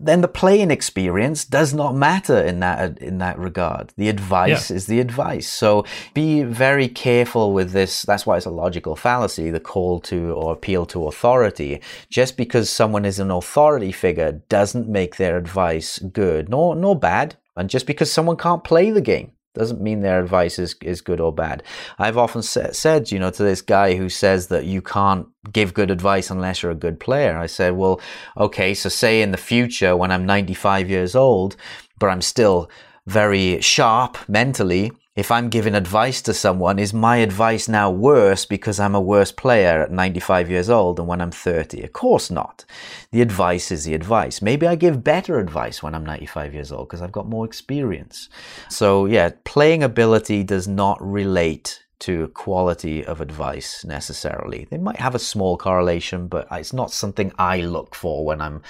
then the playing experience does not matter in that uh, in that regard. The advice yeah. is the advice. So be very careful with this. That's why it's a logical fallacy, the call to or appeal to authority. Just because someone is an authority figure doesn't make their advice good nor nor bad. And just because someone can't play the game doesn't mean their advice is, is good or bad. I've often sa- said, you know, to this guy who says that you can't give good advice unless you're a good player. I said, well, okay, so say in the future when I'm 95 years old, but I'm still very sharp mentally, if I'm giving advice to someone, is my advice now worse because I'm a worse player at 95 years old than when I'm 30? Of course not. The advice is the advice. Maybe I give better advice when I'm 95 years old because I've got more experience. So, yeah, playing ability does not relate to quality of advice necessarily. They might have a small correlation, but it's not something I look for when I'm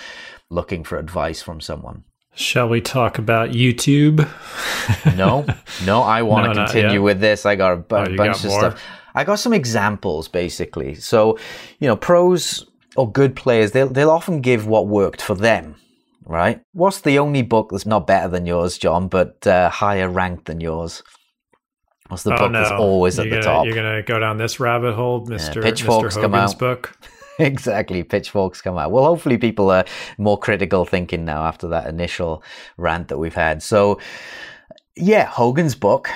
looking for advice from someone. Shall we talk about YouTube? [laughs] no, no, I [laughs] want to not continue with this. I got a Oh, bunch got of more? stuff. I got some examples basically. So, you know, pros or good players, they'll, they'll often give what worked for them, right? What's the only book that's not better than yours, Jon, but uh, higher ranked than yours? What's the oh book no, that's always you're at gonna, the top? You're gonna go down this rabbit hole, Mister Pitchforks Mr. come Hogan's out. book. [laughs] exactly pitchforks come out. Well hopefully people are more critical thinking now after that initial rant that we've had. So yeah hogan's book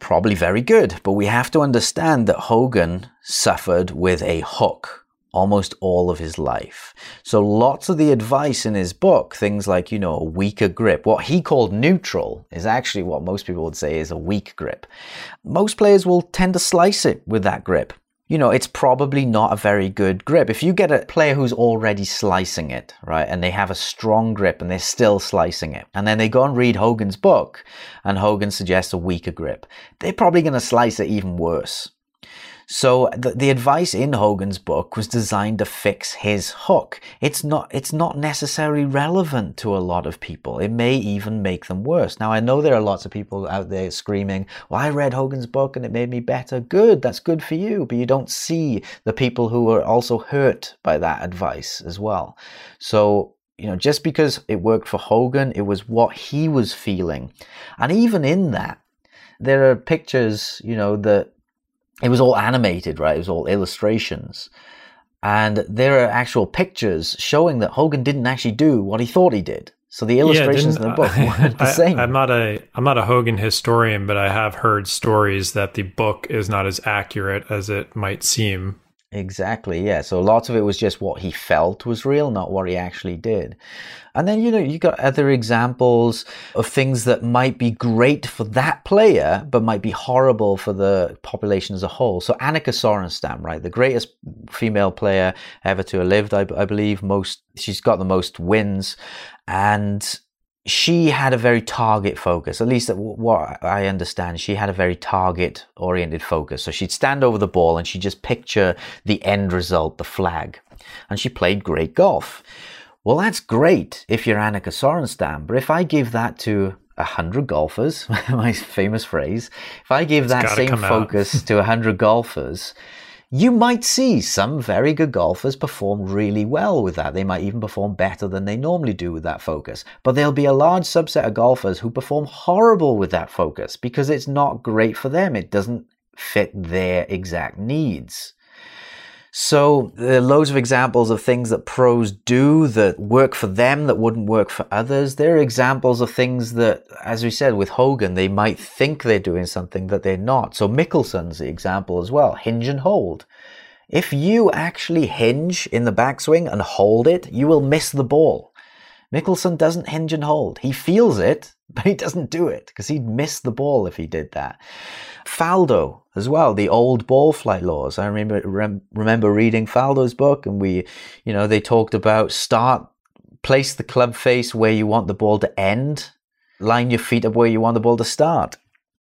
probably very good but we have to understand that hogan suffered with a hook almost all of his life. So lots of the advice in his book things like you know a weaker grip what he called neutral is actually what most people would say is a weak grip. Most players will tend to slice it with that grip you know, it's probably not a very good grip. If you get a player who's already slicing it, right, and they have a strong grip and they're still slicing it, and then they go and read Hogan's book and Hogan suggests a weaker grip, they're probably going to slice it even worse. So the, the advice in Hogan's book was designed to fix his hook. It's not it's not necessarily relevant to a lot of people. It may even make them worse. Now I know there are lots of people out there screaming, "Well, I read Hogan's book and it made me better." Good, that's good for you, but you don't see the people who are also hurt by that advice as well. So you know, just because it worked for Hogan, it was what he was feeling. And even in that, there are pictures, you know, that it was all animated, right? It was all illustrations. And there are actual pictures showing that Hogan didn't actually do what he thought he did. So the illustrations in the book weren't the I, same. I'm not a I'm not a Hogan historian, but I have heard stories that the book is not as accurate as it might seem. Exactly, yeah. So lots of it was just what he felt was real, not what he actually did. And then, you know, you got other examples of things that might be great for that player, but might be horrible for the population as a whole. So Annika Sorenstam, right? The greatest female player ever to have lived, I, I believe. Most, she's got the most wins. And she had a very target focus, at least what I understand. She had a very target oriented focus. So she'd stand over the ball and she'd just picture the end result, the flag. And she played great golf. Well, that's great if you're Annika Sorenstam, but if I give that to a hundred golfers, [laughs] my famous phrase, if I give that same focus to a hundred golfers, you might see some very good golfers perform really well with that. They might even perform better than they normally do with that focus. But there'll be a large subset of golfers who perform horrible with that focus because it's not great for them. It doesn't fit their exact needs. So there are loads of examples of things that pros do that work for them that wouldn't work for others. There are examples of things that, as we said with Hogan, they might think they're doing something that they're not. So Mickelson's the example as well. Hinge and hold. If you actually hinge in the backswing and hold it, you will miss the ball. Mickelson doesn't hinge and hold. He feels it, [laughs] but he doesn't do it because he'd miss the ball if he did that. Faldo as well, the old ball flight laws. I remember rem, remember reading Faldo's book, and we, you know, they talked about start, place the club face where you want the ball to end, line your feet up where you want the ball to start.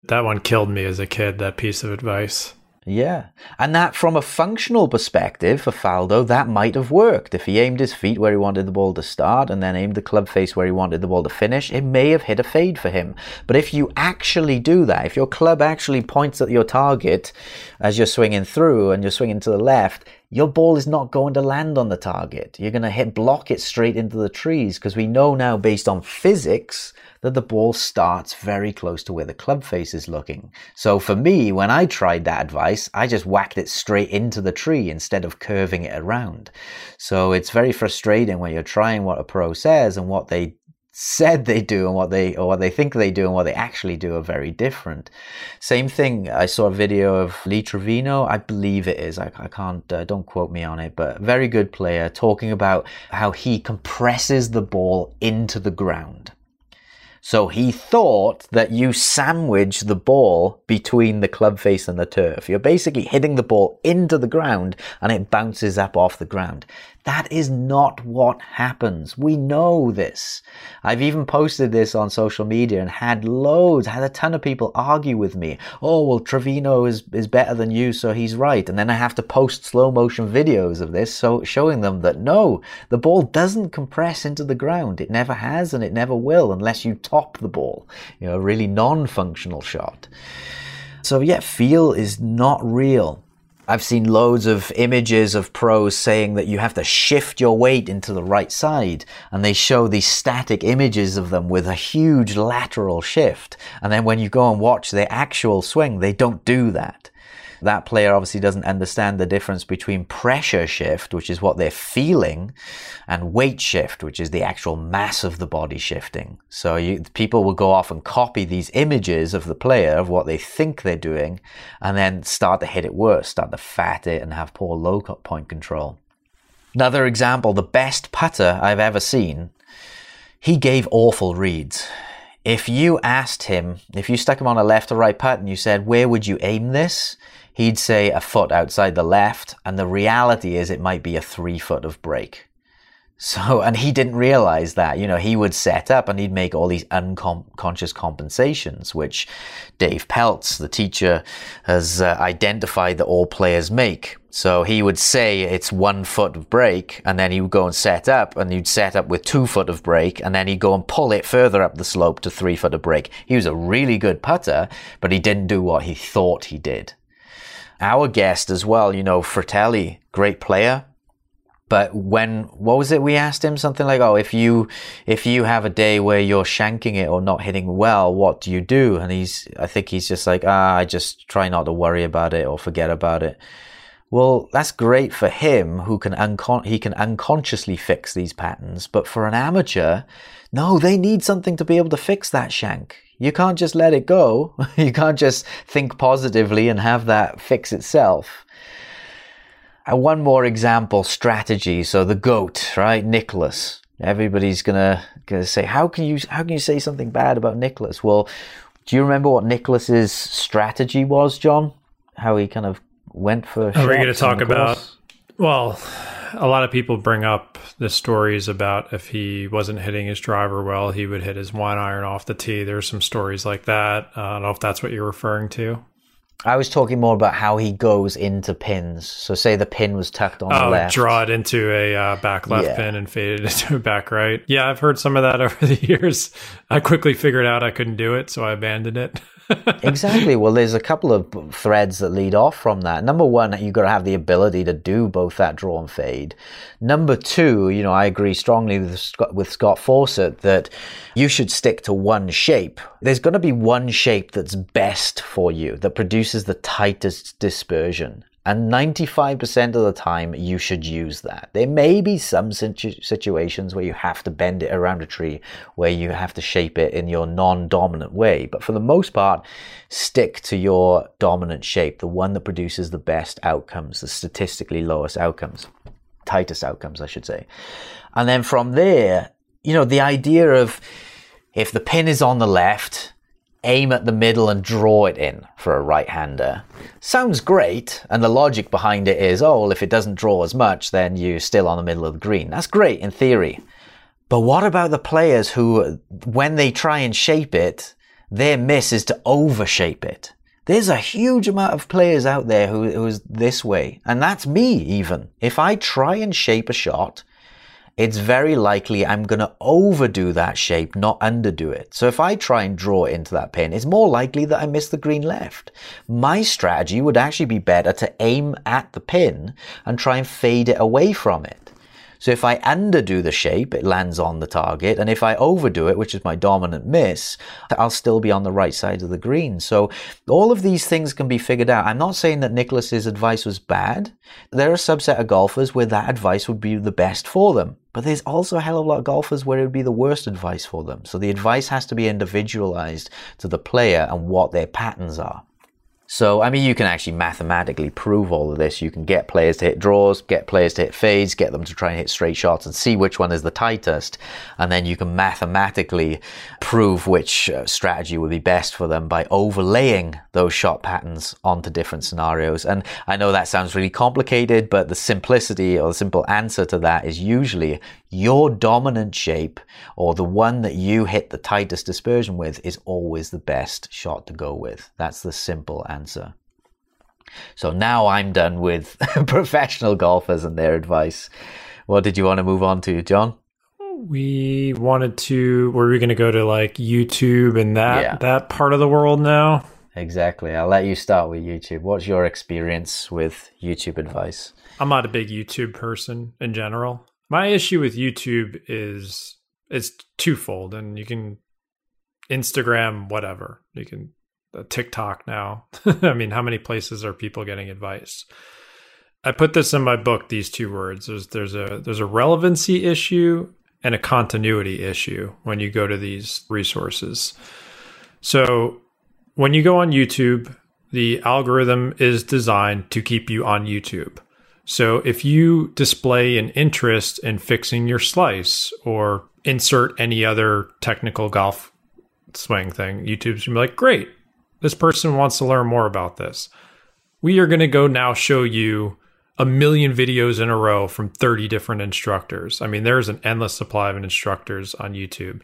That one killed me as a kid. That piece of advice. Yeah. And that from a functional perspective for Faldo, that might have worked. If he aimed his feet where he wanted the ball to start and then aimed the club face where he wanted the ball to finish, it may have hit a fade for him. But if you actually do that, if your club actually points at your target as you're swinging through and you're swinging to the left, your ball is not going to land on the target. You're going to hit block it straight into the trees because we know now based on physics that the ball starts very close to where the club face is looking. So for me, when I tried that advice, I just whacked it straight into the tree instead of curving it around. So it's very frustrating when you're trying what a pro says and what they said they do and what they or what they think they do and what they actually do are very different. Same thing. I saw a video of Lee Trevino. I believe it is. I, I can't. Uh, don't quote me on it. But very good player talking about how he compresses the ball into the ground. So he thought that you sandwich the ball between the club face and the turf. You're basically hitting the ball into the ground and it bounces up off the ground. That is not what happens. We know this. I've even posted this on social media and had loads, had a ton of people argue with me. Oh, well, Trevino is, is better than you, so he's right. And then I have to post slow motion videos of this, so showing them that no, the ball doesn't compress into the ground. It never has and it never will unless you top the ball. You know, a really non-functional shot. So yeah, feel is not real. I've seen loads of images of pros saying that you have to shift your weight into the right side and they show these static images of them with a huge lateral shift. And then when you go and watch their actual swing, they don't do that. That player obviously doesn't understand the difference between pressure shift, which is what they're feeling, and weight shift, which is the actual mass of the body shifting. So you, people will go off and copy these images of the player of what they think they're doing, and then start to hit it worse, start to fat it and have poor low cut point control. Another example, the best putter I've ever seen, he gave awful reads. If you asked him, if you stuck him on a left or right putt and you said, where would you aim this? He'd say a foot outside the left, and the reality is it might be a three foot of break. So, [laughs] and he didn't realize that, you know, he would set up and he'd make all these unconscious compensations, which Dave Pelz, the teacher, has uh, identified that all players make. So he would say it's one foot of break and then he would go and set up and you'd set up with two foot of break and then he'd go and pull it further up the slope to three foot of break. He was a really good putter, but he didn't do what he thought he did our guest as well, you know, Frittelli, great player. But when, what was it we asked him? Something like, oh, if you, if you have a day where you're shanking it or not hitting well, what do you do? And he's, I think he's just like, ah, I just try not to worry about it or forget about it. Well, that's great for him who can uncon- he can unconsciously fix these patterns. But for an amateur, no, they need something to be able to fix that shank. You can't just let it go. [laughs] You can't just think positively and have that fix itself. And one more example strategy. So the goat, right? Nicklaus. Everybody's gonna, gonna say, how can you, how can you say something bad about Nicklaus? Well, do you remember what Nicklaus's strategy was, Jon? How he kind of went for. Are we going to talk about? Well, a lot of people bring up the stories about if he wasn't hitting his driver well, he would hit his one iron off the tee. There's some stories like that. Uh, I don't know if that's what you're referring to. I was talking more about how he goes into pins. So, say the pin was tucked on oh, the left. draw it into a uh, back left yeah. pin and fade it [laughs] into a back right. Yeah, I've heard some of that [laughs] over the years. I quickly figured out I couldn't do it, so I abandoned it. [laughs] exactly. Well, there's a couple of threads that lead off from that. Number one, you've got to have the ability to do both that draw and fade. Number two, you know, I agree strongly with Scott, with Scott Fawcett that you should stick to one shape. There's going to be one shape that's best for you, that produces the tightest dispersion. And 95% of the time, you should use that. There may be some situ- situations where you have to bend it around a tree, where you have to shape it in your non dominant way. But for the most part, stick to your dominant shape, the one that produces the best outcomes, the statistically lowest outcomes, tightest outcomes, I should say. And then from there, you know, the idea of if the pin is on the left, aim at the middle and draw it in for a right hander. Sounds great, and the logic behind it is oh, well, if it doesn't draw as much, then you're still on the middle of the green. That's great in theory. But what about the players who, when they try and shape it, their miss is to overshape it? There's a huge amount of players out there who, who is this way, and that's me even. If I try and shape a shot, it's very likely I'm going to overdo that shape, not underdo it. So if I try and draw into that pin, it's more likely that I miss the green left. My strategy would actually be better to aim at the pin and try and fade it away from it. So if I underdo the shape, it lands on the target. And if I overdo it, which is my dominant miss, I'll still be on the right side of the green. So all of these things can be figured out. I'm not saying that Nicklaus's advice was bad. There are a subset of golfers where that advice would be the best for them. But there's also a hell of a lot of golfers where it would be the worst advice for them. So the advice has to be individualized to the player and what their patterns are. So, I mean, you can actually mathematically prove all of this. You can get players to hit draws, get players to hit fades, get them to try and hit straight shots and see which one is the tightest. And then you can mathematically prove which uh, strategy would be best for them by overlaying those shot patterns onto different scenarios. And I know that sounds really complicated, but the simplicity or the simple answer to that is usually your dominant shape or the one that you hit the tightest dispersion with is always the best shot to go with. That's the simple answer. So now I'm done with [laughs] professional golfers and their advice. What did you want to move on to, Jon? We wanted to. Were we going to go to like YouTube and that Yeah. that part of the world now? Exactly. I'll let you start with YouTube. What's your experience with YouTube advice? I'm not a big YouTube person in general. My issue with YouTube is it's twofold, and you can Instagram, whatever. You can TikTok now. [laughs] I mean, how many places are people getting advice? I put this in my book. These two words. There's there's a there's a relevancy issue and a continuity issue when you go to these resources. So when you go on YouTube, the algorithm is designed to keep you on YouTube. So if you display an interest in fixing your slice or insert any other technical golf swing thing, YouTube's gonna be like, great, this person wants to learn more about this. We are gonna go now show you a million videos in a row from 30 different instructors. I mean, there's an endless supply of instructors on YouTube.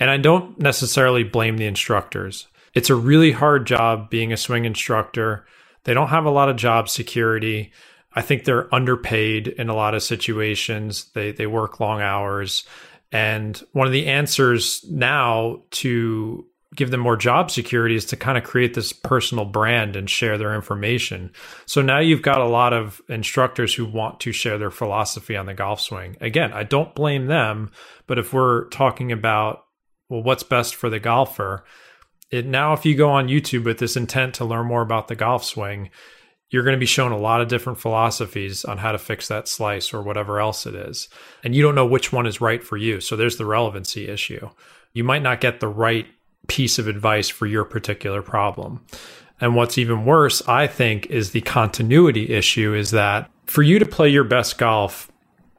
And I don't necessarily blame the instructors. It's a really hard job being a swing instructor. They don't have a lot of job security. I think they're underpaid in a lot of situations. They they work long hours. And one of the answers now to give them more job security is to kind of create this personal brand and share their information. So now you've got a lot of instructors who want to share their philosophy on the golf swing. Again, I don't blame them, but if we're talking about well what's best for the golfer, it now if you go on YouTube with this intent to learn more about the golf swing, you're going to be shown a lot of different philosophies on how to fix that slice or whatever else it is. And you don't know which one is right for you. So there's the relevancy issue. You might not get the right piece of advice for your particular problem. And what's even worse, I think, is the continuity issue is that for you to play your best golf,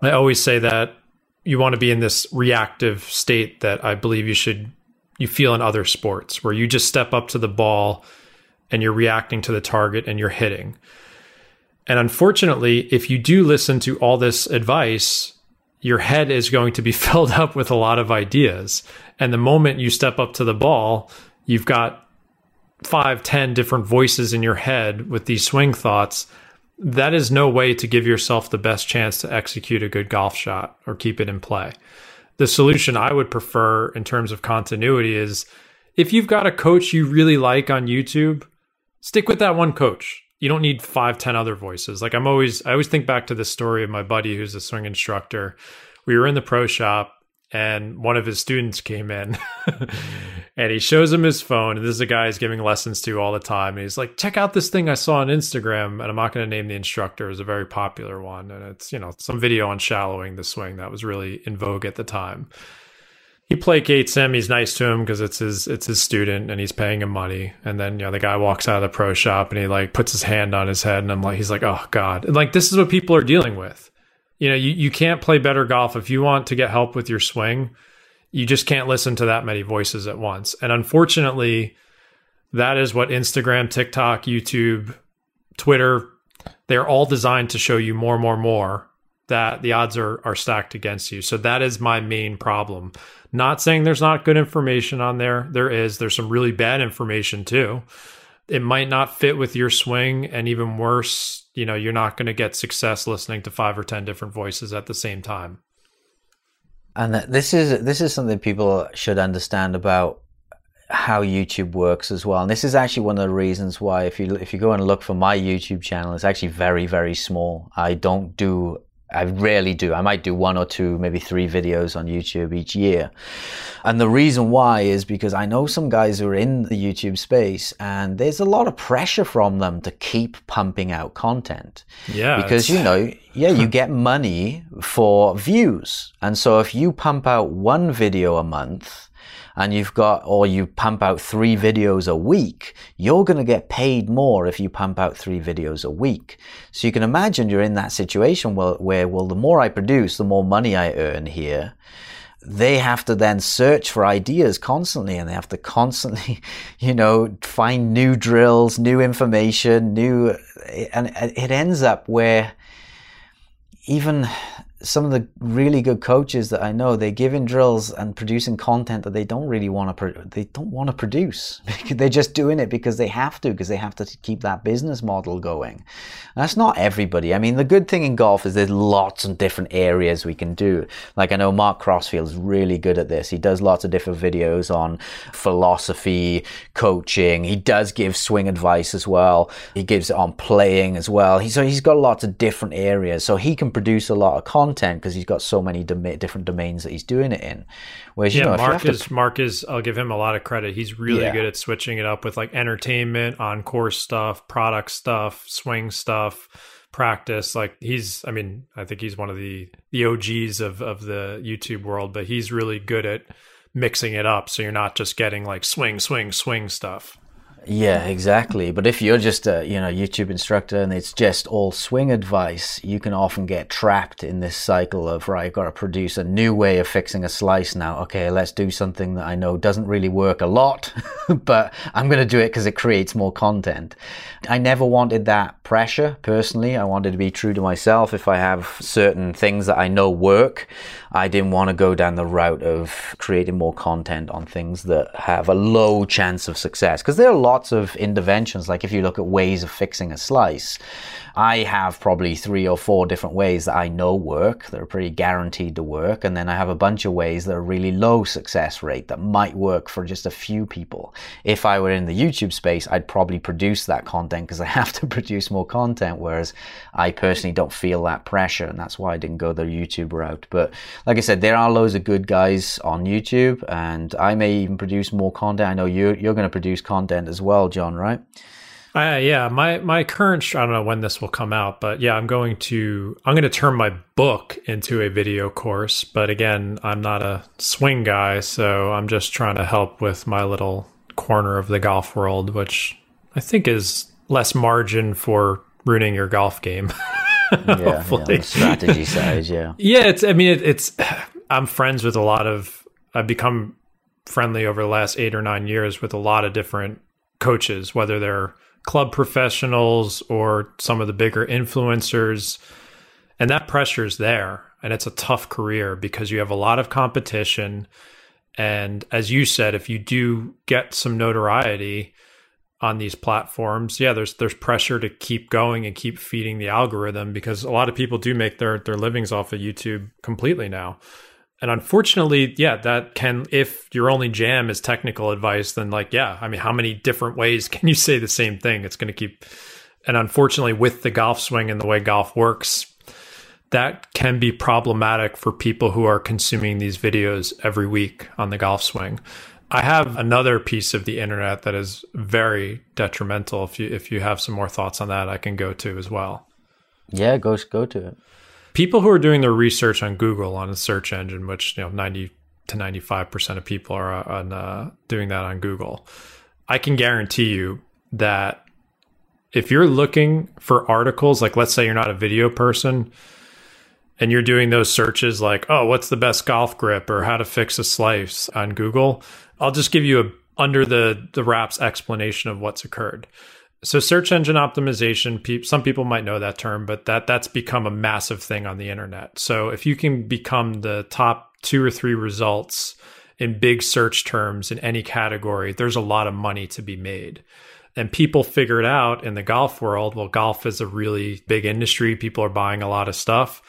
I always say that you want to be in this reactive state that I believe you should you feel in other sports where you just step up to the ball and you're reacting to the target and you're hitting. And unfortunately, if you do listen to all this advice, your head is going to be [laughs] filled up with a lot of ideas. And the moment you step up to the ball, you've got five, ten different voices in your head with these swing thoughts. That is no way to give yourself the best chance to execute a good golf shot or keep it in play. The solution I would prefer in terms of continuity is if you've got a coach you really like on YouTube, stick with that one coach. You don't need five, ten other voices. Like I'm always, I always think back to the story of my buddy who's a swing instructor. We were in the pro shop and one of his students came in [laughs] and he shows him his phone. And this is a guy he's giving lessons to all the time. And he's like, check out this thing I saw on Instagram. And I'm not going to name the instructor, it's a very popular one. And it's, you know, some video on shallowing the swing that was really in vogue at the time he placates him. He's nice to him because it's his it's his student and he's paying him money. And then you know the guy walks out of the pro shop and he like puts his hand on his head and I'm like he's like oh god and like this is what people are dealing with. You know you you can't play better golf if you want to get help with your swing. You just can't listen to that many voices at once. And unfortunately, that is what Instagram, TikTok, YouTube, Twitter, they're all designed to show you more, more, more that the odds are are stacked against you. So that is my main problem. Not saying there's not good information on there. There is. There's some really bad information too. It might not fit with your swing and even worse, you know, you're not going to get success listening to 5 or 10 different voices at the same time. And this is this is something people should understand about how YouTube works as well. And this is actually one of the reasons why if you if you go and look for my YouTube channel, it's actually very very small. I don't do I rarely do. I might do one or two, maybe three videos on YouTube each year. And the reason why is because I know some guys who are in the YouTube space and there's a lot of pressure from them to keep pumping out content. Yeah. Because, you know, [laughs] yeah, you get money for views. And so if you pump out one video a month, and you've got, or you pump out three videos a week, you're going to get paid more if you pump out three videos a week. So you can imagine you're in that situation where, where well, the more I produce, the more money I earn here they have to then search for ideas constantly and they have to constantly, [laughs] you know, find new drills, new information, new, and it ends up where even some of the really good coaches that I know, they're giving drills and producing content that they don't really want to, pro- they don't want to produce. [laughs] they're just doing it because they have to, because they have to keep that business model going. And that's not everybody. I mean, the good thing in golf is there's lots of different areas we can do. Like I know Mark Crossfield is really good at this. He does lots of different videos on philosophy, coaching. He does give swing advice as well. He gives it on playing as well. He, so he's got lots of different areas. So he can produce a lot of content content because he's got so many dom- different domains that he's doing it in. Whereas, yeah, you know, Mark is to... Mark is. I'll give him a lot of credit. He's really yeah. good at switching it up with like entertainment, on course stuff, product stuff, swing stuff practice like he's i mean i think he's one of the the og's of of the youtube world but he's really good at mixing it up so you're not just getting like swing swing swing stuff yeah, exactly. But if you're just a you know YouTube instructor and it's just all swing advice, you can often get trapped in this cycle of right, I've got to produce a new way of fixing a slice now. Okay, let's do something that I know doesn't really work a lot, [laughs] but I'm going to do it because it creates more content. I never wanted that pressure personally. I wanted to be true to myself. If I have certain things that I know work, I didn't want to go down the route of creating more content on things that have a low chance of success because there are lots of interventions. Like if you look at ways of fixing a slice, I have probably three or four different ways that I know work that are pretty guaranteed to work. And then I have a bunch of ways that are really low success rate that might work for just a few people. If I were in the YouTube space, I'd probably produce that content because I [laughs] have to produce more content. Whereas I personally don't feel that pressure. And that's why I didn't go the YouTube route. But like I said, there are loads of good guys on YouTube and I may even produce more content. I know you're, you're going to produce content as well, Jon, right? Uh, yeah, my my current I don't know when this will come out, but yeah, I'm going to I'm going to turn my book into a video course. But again, I'm not a swing guy, so I'm just trying to help with my little corner of the golf world, which I think is less margin for ruining your golf game. [laughs] yeah, yeah strategy side, yeah. [laughs] Yeah, it's I mean it, it's [sighs] I'm friends with a lot of I've become friendly over the last 8 or 9 years with a lot of different coaches, whether they're club professionals or some of the bigger influencers. And that pressure is there. And it's a tough career because you have a lot of competition. And as you said, if you do get some notoriety on these platforms, yeah, there's there's pressure to keep going and keep feeding the algorithm because a lot of people do make their their livings off of YouTube completely now. And unfortunately, yeah, that can, if your only jam is technical advice, then like, yeah, I mean, how many different ways can you say the same thing? It's going to keep, and unfortunately, with the golf swing and the way golf works, that can be problematic for people who are consuming these videos every week on the golf swing. I have another piece of the internet that is very detrimental. If you if you have some more thoughts on that, I can go to as well. Yeah, go go to it people who are doing their research on Google on a search engine, which you know ninety to ninety five percent of people are on uh, doing that on Google, I can guarantee you that if you're looking for articles, like let's say you're not a video person, and you're doing those searches like, oh, what's the best golf grip or how to fix a slice? on Google, I'll just give you a under the the wraps explanation of what's occurred so search engine optimization some people might know that term but that that's become a massive thing on the internet. So if you can become the top two or three results in big search terms in any category there's a lot of money to be made. And people figured out in the golf world. Well golf is a really big industry. People are buying a lot of stuff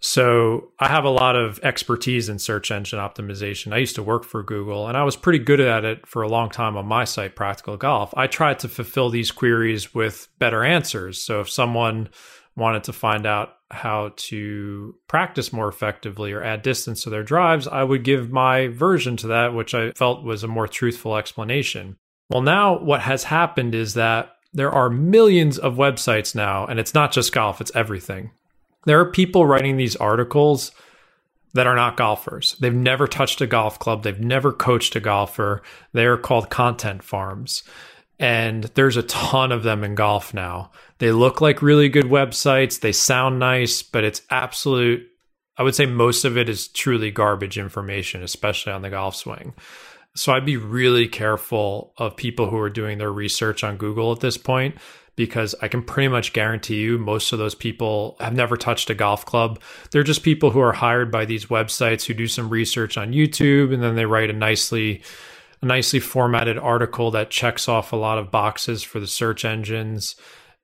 so I have a lot of expertise in search engine optimization. I used to work for Google and I was pretty good at it for a long time on my site, Practical Golf. I tried to fulfill these queries with better answers. So if someone wanted to find out how to practice more effectively or add distance to their drives, I would give my version to that, which I felt was a more truthful explanation. Well, now what has happened is that there are millions of websites now, and it's not just golf, it's everything there are people writing these articles that are not golfers. They've never touched a golf club, they've never coached a golfer. They are called content farms. And there's a ton of them in golf now. They look like really good websites, they sound nice, but it's absolute I would say most of it is truly garbage information, especially on the golf swing. So I'd be really careful of people who are doing their research on Google at this point because I can pretty much guarantee you most of those people have never touched a golf club. They're just people who are hired by these websites who do some research on YouTube and then they write a nicely a nicely formatted article that checks off a lot of boxes for the search engines.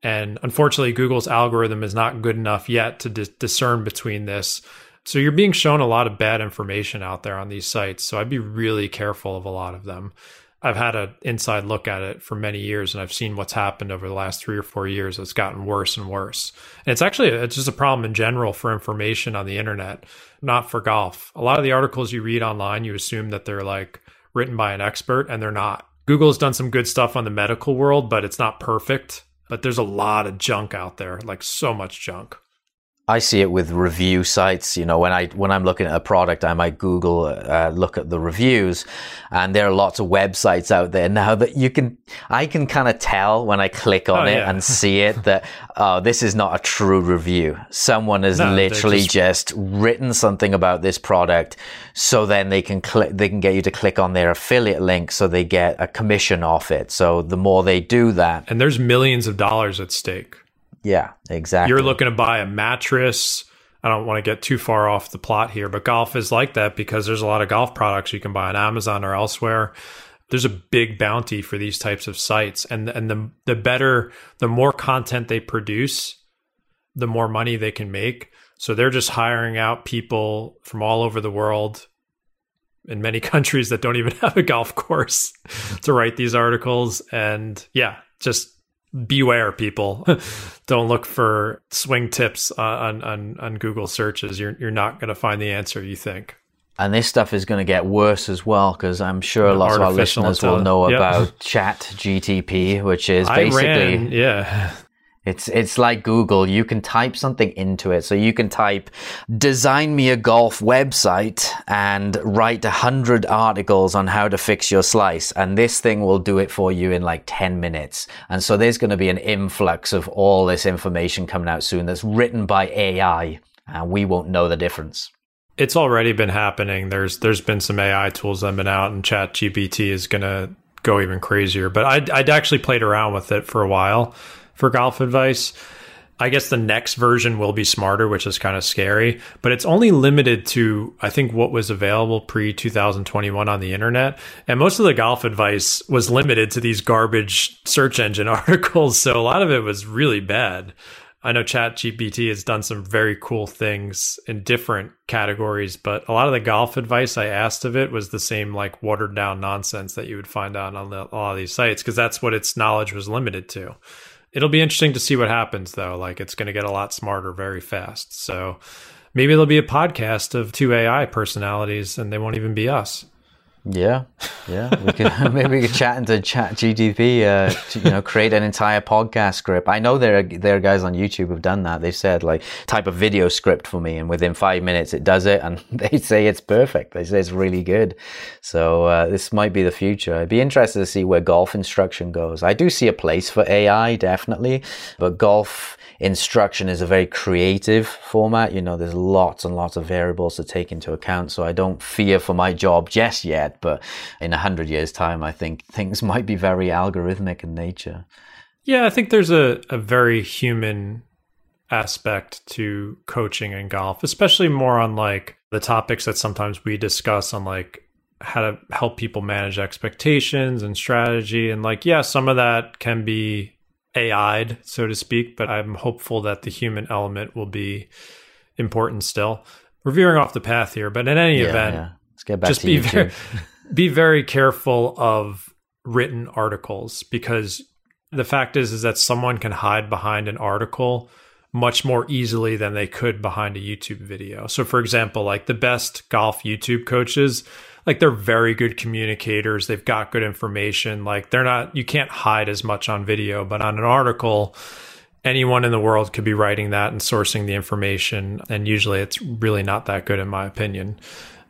And unfortunately, Google's algorithm is not good enough yet to dis- discern between this. So you're being shown a lot of bad information out there on these sites. So I'd be really careful of a lot of them. I've had an inside look at it for many years, and I've seen what's happened over the last three or four years. It's gotten worse and worse. And it's actually it's just a problem in general for information on the internet, not for golf. A lot of the articles you read online, you assume that they're like written by an expert, and they're not. Google's done some good stuff on the medical world, but it's not perfect. But there's a lot of junk out there, like so much junk. I see it with review sites. You know, when I when I'm looking at a product, I might Google uh, look at the reviews, and there are lots of websites out there now that you can. I can kind of tell when I click on Oh, it yeah. and [laughs] see it that oh, this is not a true review. Someone has No, literally just- just... written something about this product, so then they can click. They can get you to click on their affiliate link, so they get a commission off it. So the more they do that, And there's millions of dollars at stake. Yeah, exactly. You're looking to buy a mattress. I don't want to get too far off the plot here, but golf is like that because there's a lot of golf products you can buy on Amazon or elsewhere. There's a big bounty for these types of sites, and and the the better, the more content they produce, the more money they can make. So they're just hiring out people from all over the world in many [laughs] countries that don't even have a golf course to write these articles. And yeah, just beware people. [laughs] Don't look for swing tips uh, on on, on google searches. You're, you're not going to find the answer you think. And this stuff is going to get worse as well because I'm sure Yeah, lots of our listeners will know Yep. about [laughs] Chat GTP, which is basically ran yeah it's it's like Google. You can type something into it, so you can type "design me a golf website" and write a hundred articles on how to fix your slice, and this thing will do it for you in like ten minutes. And so there's going to be an influx of all this information coming out soon that's written by AI, and we won't know the difference. it's already been happening there's there's been some ai tools that have been out and chat gpt is going to go even crazier but I'd, I'd actually played around with it for a while for golf advice I guess the next version will be smarter, which is kind of scary, but it's only limited to, I think, what was available pre 2021 on the internet. And most of the golf advice was limited to these garbage search engine [laughs] articles. So a lot of it was really bad. I know ChatGPT has done some very cool things in different categories, but a lot of the golf advice I asked of it was the same, like watered down nonsense that you would find out on the, a lot of these sites, because that's what its knowledge was limited to. It'll be interesting to see what happens, though. Like, it's going to get a lot smarter very fast. So maybe there'll be a podcast of two AI personalities and they won't even be us. Yeah, yeah. We could [laughs] maybe we could chat into Chat GTP. Uh, to, you know, create an entire podcast script. I know there are there are guys on YouTube who've done that. They've said like type a video script for me, and within five minutes it does it, and [laughs] they say it's perfect. They say it's really good. So uh, this might be the future. I'd be interested to see where golf instruction goes. I do see a place for AI definitely, but golf instruction is a very creative format. You know, there's lots and lots of variables to take into account. So I don't fear for my job just yet, but in a hundred years time, I think things [laughs] might be very algorithmic in nature. Yeah, I think there's a, a very human aspect to coaching in golf, especially more on like the topics that sometimes we discuss on like how to help people manage expectations and strategy. And like, yeah, some of that can be AI'd, so to speak, but I'm hopeful that the human element will be important still. We're veering off the path here, but in any Yeah, event, yeah. Let's get back just to be very [laughs] be very careful of written articles because the fact is is that someone can hide behind an article much more easily than they could behind a YouTube video. So for example, like the best golf YouTube coaches, like they're very good communicators, they've got good information, like they're not you can't hide as much on video, but on an article anyone in the world could be writing that and sourcing the information. And usually it's really not that good, in my opinion.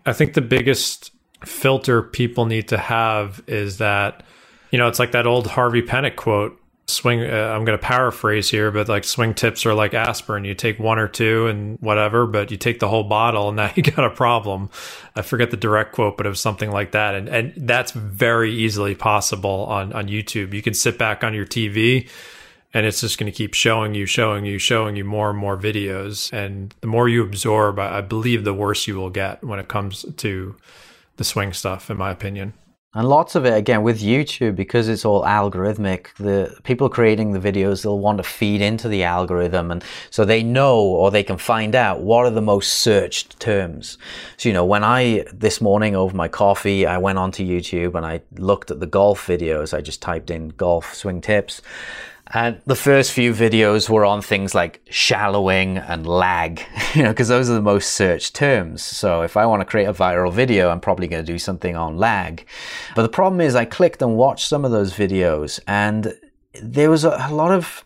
I think the biggest filter people need to have is that, you know, it's like that old Harvey Penick quote swing uh, i'm going to paraphrase here but like swing tips are like aspirin. You take one or two and whatever but you take the whole bottle and [laughs] now you got a problem. I forget the direct quote but it was something like that. And and that's very easily possible on on youtube. You can sit back on your tv and it's just going to keep showing you showing you showing you more and more videos. And the more you absorb i believe the worse you will get when it comes to the swing stuff in my opinion and lots of it, again, with YouTube, because it's all algorithmic, the people creating the videos, they'll want to feed into the algorithm. And so they know or they can find out what are the most searched terms. So, you know, when I, this morning over my coffee, I went onto YouTube and I looked at the golf videos. I just typed in golf swing tips and the first few videos were on things like shallowing and lag, [laughs] you know, because those are the most searched terms. So if I want to create a viral video, I'm probably going to do something on lag. But the problem is I clicked and watched some of those videos and there was a, a lot of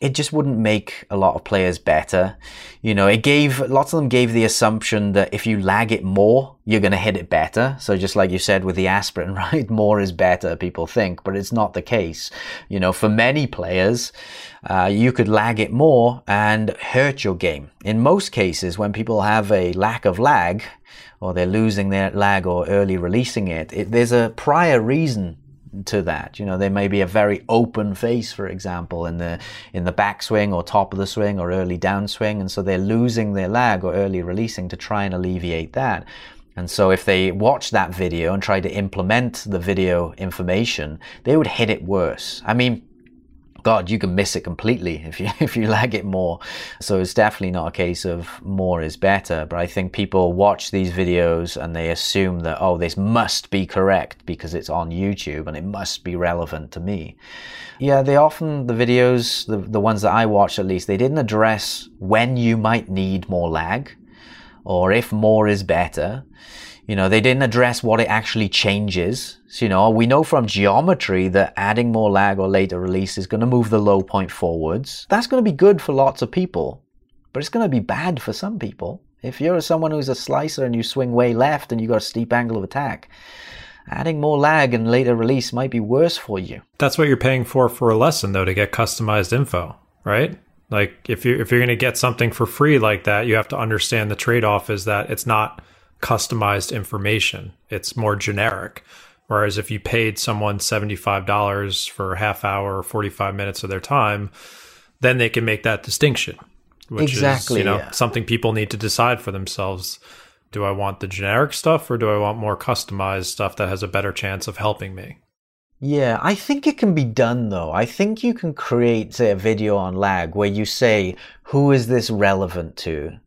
it just wouldn't make a lot of players better. You know, it gave, lots of them gave the assumption that if you lag it more, you're going to hit it better. So just like you said with the aspirin, [laughs] right? More is better, people think, but it's not the case. You know, for many players, uh, you could lag it more and hurt your game. In most cases, when people have a lack of lag, or they're losing their lag or early releasing it, it there's a prior reason to that. You know, there may be a very open face, for example, in the in the backswing or top of the swing or early downswing, and so they're losing their lag or early releasing to try and alleviate that. And so if they watch that video and try to implement the video information, they would hit it worse. I mean, God, you can miss it completely [laughs] if you if you lag it more. So it's definitely not a case of more is better. But I think people watch these videos and they assume that oh, this must be correct because it's on YouTube and it must be relevant to me. Yeah, they often the videos, the the ones that I watch at least, they didn't address when you might need more lag or if more is better. You know, they didn't address what it actually changes. So, you know, we know from geometry that adding more lag or later release is going to move the low point forwards. That's going to be good for lots of people, but it's going to be bad for some people. If you're someone who's a slicer and you swing way left and you got a steep angle of attack, adding more lag and later release might be worse for you. That's what you're paying for for a lesson though to get customized info, right? Like if you if you're going to get something for free like that, you have to understand the trade-off is that it's not customized information. It's more generic. Whereas if you paid someone $75 for a half hour or 45 minutes of their time, then they can make that distinction. Which exactly, is, you know, yeah. something people need to decide for themselves. Do I want the generic stuff or do I want more customized stuff that has a better chance of helping me? Yeah, I think it can be done though. I think you can create, say, a video on lag where you say, who is this relevant to?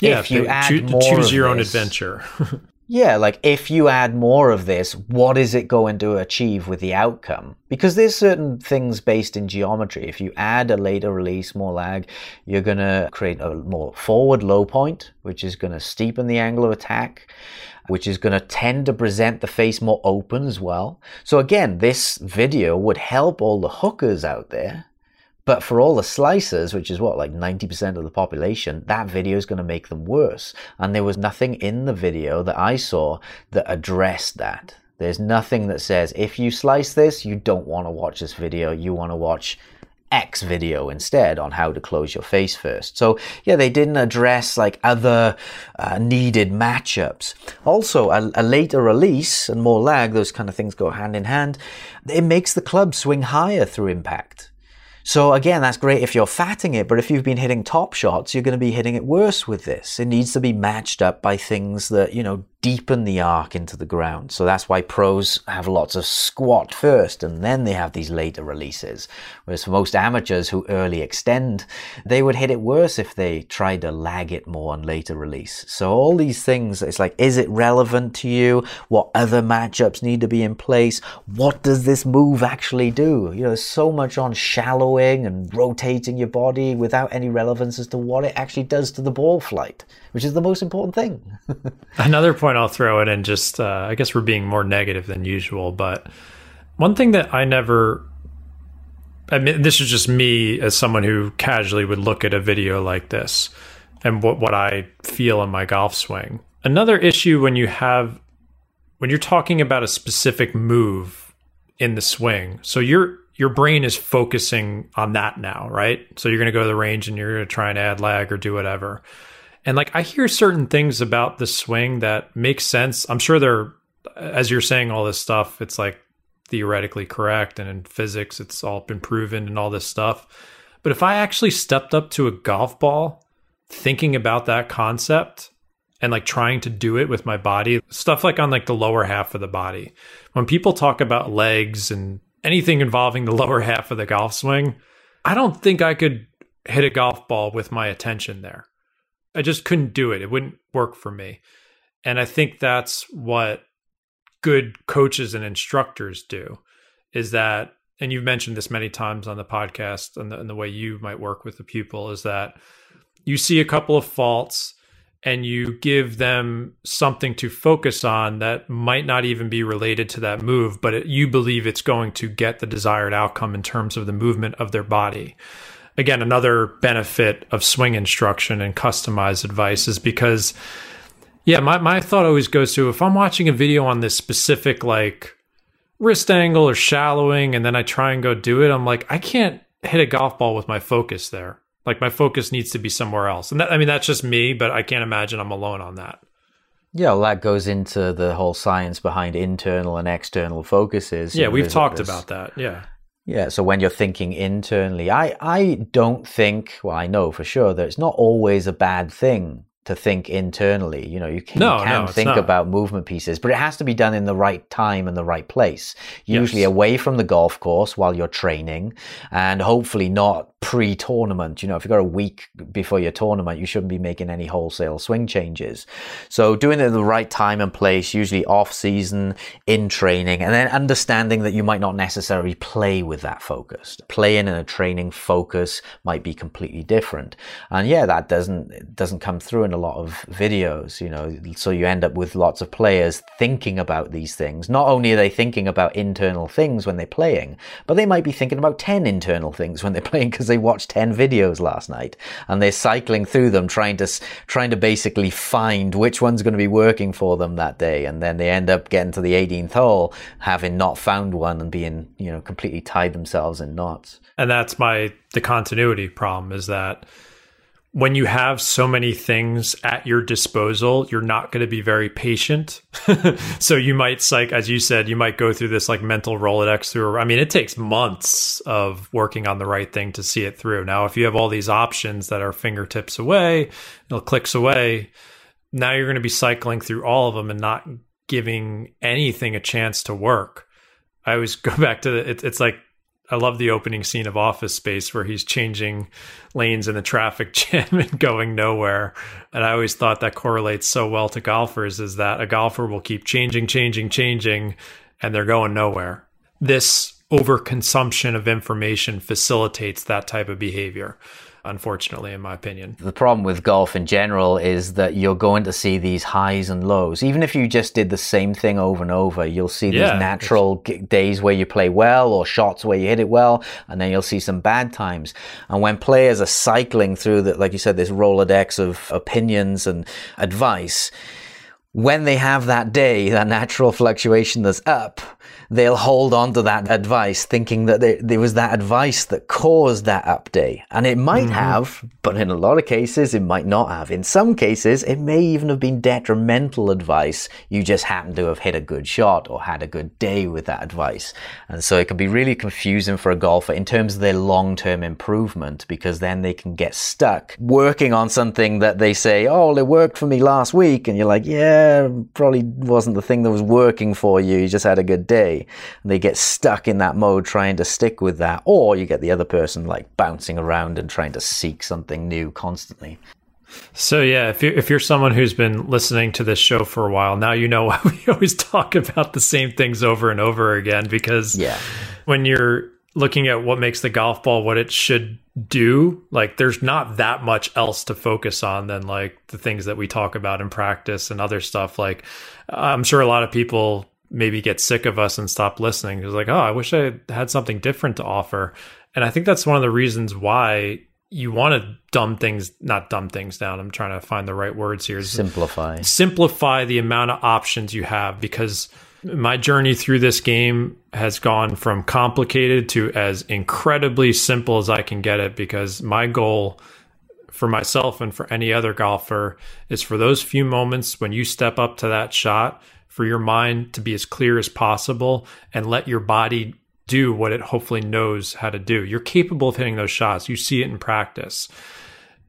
Yeah, if you add choose, more choose your own adventure. [laughs] yeah, like if you add more of this, what is it going to achieve with the outcome? Because there's certain things based in geometry. If you add a later release, more lag, you're going to create a more forward low point, which is going to steepen the angle of attack which is going to tend to present the face more open as well. So again, this video would help all the hookers out there but for all the slicers, which is what, like 90% of the population, that video is going to make them worse. And there was nothing in the video that I saw that addressed that. There's nothing that says, if you slice this, you don't want to watch this video. You want to watch X video instead on how to close your face first. So yeah, they didn't address like other uh, needed matchups. Also, a, a, later release and more lag, those kind of things go hand in hand. It makes the club swing higher through impact. So again, that's great if you're fatting it, but if you've been hitting top shots, you're going to be hitting it worse with this. It needs to be matched up by things that, you know, deepen the arc into the ground. So that's why pros have lots of squat first and then they have these later releases. Whereas for most amateurs who early extend, they would hit it worse if they tried to lag it more on later release. So all these things, it's like, is it relevant to you? What other matchups need to be in place? What does this move actually do? You know, there's so much on shallowing and rotating your body without any relevance as to what it actually does to the ball flight, which is the most important thing. [laughs] Another point I'll throw in just, uh, I guess we're being more negative than usual, but one thing that I never I mean, this is just me as someone who casually would look at a video like this and what, what I feel in my golf swing. Another issue when you have, when you're talking about a specific move in the swing, so your your brain is focusing on that now, right? So you're going to go to the range and you're going to try and add lag or do whatever. And like I hear certain things about the swing that make sense. I'm sure they're, as you're saying all this stuff, it's like theoretically correct and in physics it's all been proven and all this stuff. But if I actually stepped up to a golf ball thinking about that concept and like trying to do it with my body, stuff like on like the lower half of the body. When people talk about legs and anything involving the [laughs] lower half of the golf swing, I don't think I could hit a golf ball with my attention there. I just couldn't do it. It wouldn't work for me. And I think that's what good coaches and instructors do is that and you've mentioned this many times on the podcast and the, and the way you might work with the pupil is that you see a couple of faults and you give them something to focus on that might not even be related to that move, but it, you believe it's going to get the desired outcome in terms of the movement of their body. Again, another benefit of swing instruction and customized advice is because yeah, my, my thought always goes to if I'm watching a video on this specific like wrist angle or shallowing, and then I try and go do it, I'm like, I can't hit a golf ball with my focus there. Like my focus needs to be somewhere else. And that, I mean, that's just me, but I can't imagine I'm alone on that. Yeah, well, that goes into the whole science behind internal and external focuses. Yeah, we've talked this, about that. Yeah. Yeah, so when you're thinking internally, I, I don't think, well, I know for sure that it's not always a bad thing to think internally. You know, you can, no, you can no, think about movement pieces, but it has to be done in the right time and the right place. Usually yes. away from the golf course while you're training, and hopefully not pre-tournament. You know, if you've got a week before your tournament, you shouldn't be making any wholesale swing changes. So doing it at the right time and place, usually off season, in training, and then understanding that you might not necessarily play with that focus. Playing in a training focus might be completely different. And yeah, that doesn't doesn't come through in a lot of videos, you know. So you end up with lots of players thinking about these things. Not only are they thinking about internal things when they're playing, but they might be thinking about 10 internal things when they're [laughs] playing because they watched 10 videos last night and they're cycling through them trying to trying to basically find which one's going to be working for them that day and then they end up getting to the 18th hole having not found one and being you know completely tied themselves in knots and that's my the continuity problem is that when you have so many things at your disposal, you're not going to be very patient. [laughs] so you might like as you said, you might go through this like mental Rolodex through. I mean, it takes months of working on the right thing to see it through. Now, if you have all these options that are fingertips away, you clicks away, now you're going to be cycling through all of them and not giving anything a chance to work. I always [laughs] go back to the, it, it's like I love the opening scene of Office Space where he's changing lanes in the traffic [laughs] jam and going nowhere. And I always thought that correlates so well to golfers is that a golfer will keep changing, changing, changing, and they're going nowhere. This overconsumption of information facilitates that type of behavior unfortunately, in my opinion. The problem with golf in general is that you're going to see these highs and lows. Even if you just did the same thing over and over, you'll see these yeah, natural days where you play well or shots where you hit it well, and then you'll see some bad times. And when players are cycling through that, like you said, this Rolodex of opinions and advice, when they have that day, that natural fluctuation that's up, they'll hold on to that advice thinking that there, there was that advice that caused that up day. And it might mm-hmm. have, but in a lot of cases, it might not have. In some cases, it may even have been detrimental advice. You just happen to have hit a good shot or had a good day with that advice. And so it can be really confusing for a golfer in terms of their long-term improvement because then they can get stuck working on something that they say, oh, it worked for me last week. And you're like, yeah, probably wasn't the thing that was working for you. You just had a good day. And they get stuck in that mode trying to stick with that. Or you get the other person like bouncing around and trying to seek something new constantly. So yeah, if you're if you're someone who's been listening to this show for a while, now you know [laughs] why we always talk about the same things over and over again. Because yeah. when you're looking at what makes the golf ball what it should do, like there's not that much else to focus on than like the things that we talk about in practice and other stuff. Like I'm sure a lot of people maybe get sick of us and stop listening. It's like, oh, I wish I had something different to offer. And I think that's one of the reasons why you want to dumb things, not dumb things down. I'm trying to find the right words here. Simplify. Simplify the amount of options you have because my journey through this game has gone from complicated to as incredibly simple as I can get it because my goal for myself and for any other golfer is for those few moments when you step up to that shot for your mind to be as clear as possible and let your body do what it hopefully knows how to do. You're capable of hitting those shots. You see it in practice.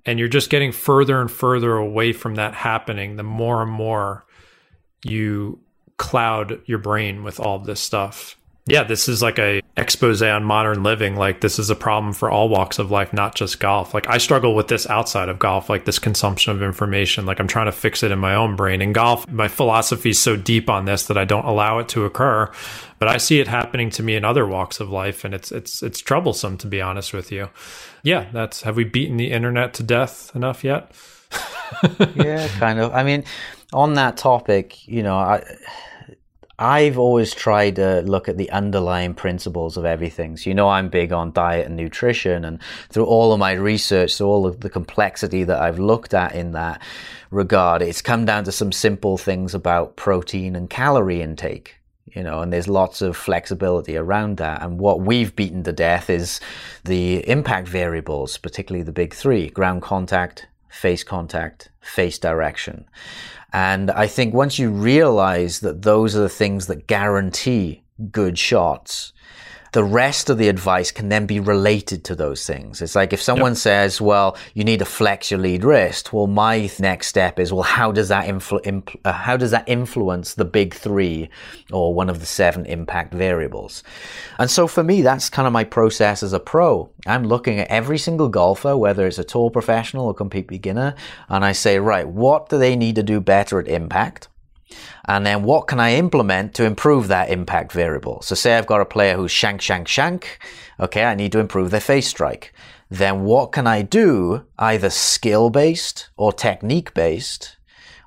And you're just getting further and further away from that happening the more and more you cloud your brain with all this stuff. Yeah, this is like a expose on modern living. Like this is a problem for all walks of life, not just golf. Like I struggle with this outside of golf, like this consumption of information. Like I'm trying to fix it in my own brain. In golf, my philosophy is so deep on this that I don't allow it to occur. But I see it happening to me in other walks of life, and it's it's it's troublesome to be honest with you. Yeah, that's have we beaten the internet to death enough yet? [laughs] yeah, kind of. I mean, on that topic, you know, I I've always tried to look at the underlying principles of everything. So, you know, I'm big on diet and nutrition, and through all of my research, through all of the complexity that I've looked at in that regard, it's come down to some simple things about protein and calorie intake. You know, and there's lots of flexibility around that. And what we've beaten to death is the impact variables, particularly the big three ground contact, face contact, face direction. And I think once you realize that those are the things that guarantee good shots, the rest of the advice can then be related to those things. It's like if someone yep. says, well, you need to flex your lead wrist. Well, my next step is, well, how does that influ- uh, how does that influence the big three or one of the seven impact variables? And so for me, that's kind of my process as a pro. I'm looking at every single golfer, whether it's a tour professional or complete beginner, and I say, right, what do they need to do better at impact? And then what can I implement to improve that impact variable? So say I've got a player who's shank, shank, shank. Okay, I need to improve their face strike. Then what can I do, either skill based or technique based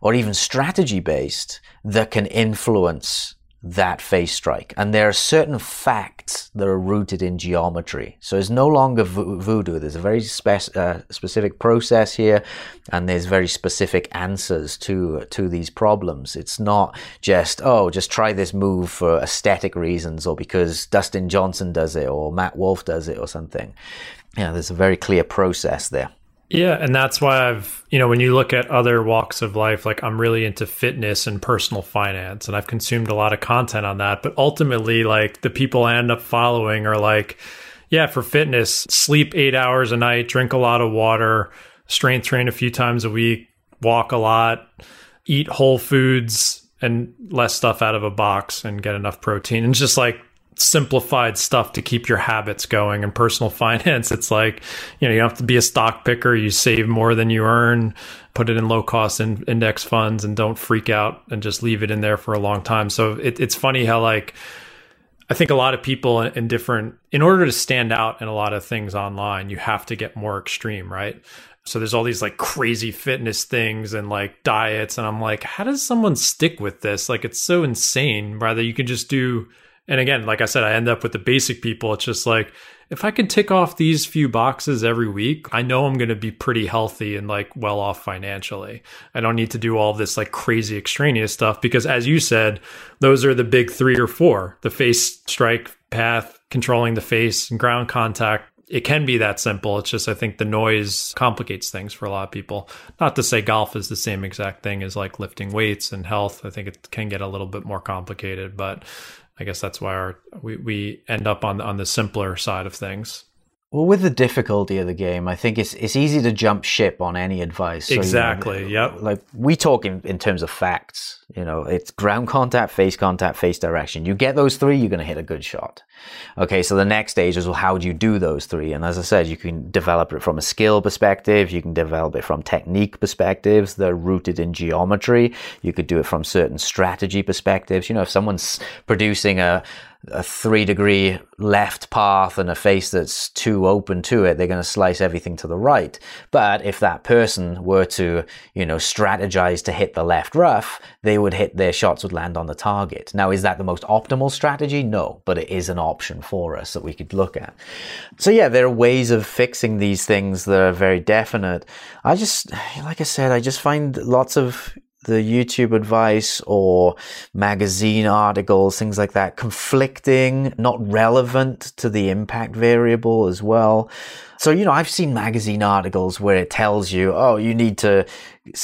or even strategy based, that can influence that face strike. And there are certain facts that are rooted in geometry. So it's no longer vo- voodoo. There's a very spe- uh, specific process here, and there's very specific answers to to these problems. It's not just oh, just try this move for aesthetic reasons, or because Dustin Johnson does it, or Matt Wolff does it, or something. Yeah, there's a very clear process there. Yeah, and that's why I've, you know, when you look at other walks of life, like I'm really into fitness and personal finance, and I've consumed a lot of content on that. But ultimately, like the people I end up following are like, yeah, for fitness, sleep eight hours a night, drink a lot of water, strength train a few times a week, walk a lot, eat whole foods and less stuff out of a box and get enough protein. And just like simplified stuff to keep your habits going and personal [laughs] finance. It's like you know you have to be a stock picker. You save more than you earn put it in low cost in index funds and don't freak out and just leave it in there for a long time. So it, it's funny how like i think a lot of people in different in order to stand out in a lot of things online you have to get more extreme right? So there's all these like crazy fitness things and like diets. And i'm like how does someone stick with this? Like it's so insane. Rather you can just do and again, like I said, I end up with the basic people. It's just like, if I can tick off these few boxes every week, I know I'm going to be pretty healthy and like well off financially. I don't need to do all this like crazy extraneous stuff because, as you said, those are the big three or four the face strike path, controlling the face, and ground contact. It can be that simple. It's just, I think the noise complicates things for a lot of people. Not to say golf is the same exact thing as like lifting weights and health. I think it can get a little bit more complicated, but I guess that's why our, we, we end up on on the simpler side of things. Well, with the difficulty of the game, I think it's it's easy to jump ship on any advice. So, exactly. You know, yep. Like we talk in, in terms of facts. You know, it's ground contact, face contact, face direction. You get those three, you're going to hit a good shot. Okay. So the next stage is, well, how do you do those three? And as I said, you can develop it from a skill perspective. You can develop it from technique perspectives They're rooted in geometry. You could do it from certain strategy perspectives. You know, if someone's producing a a three degree left path and a face that's too open to it, they're going to slice everything to the right. But if that person were to, you know, strategize to hit the left rough, they would hit their shots would land on the target. Now, is that the most optimal strategy? No, but it is an option for us that we could look at. So yeah, there are ways of fixing these things that are very definite. I just, like I said, I just find lots of the YouTube advice or magazine articles, things like that, conflicting, not relevant to the impact variable as well. So, you know, I've seen magazine articles where it tells you, oh, you need to,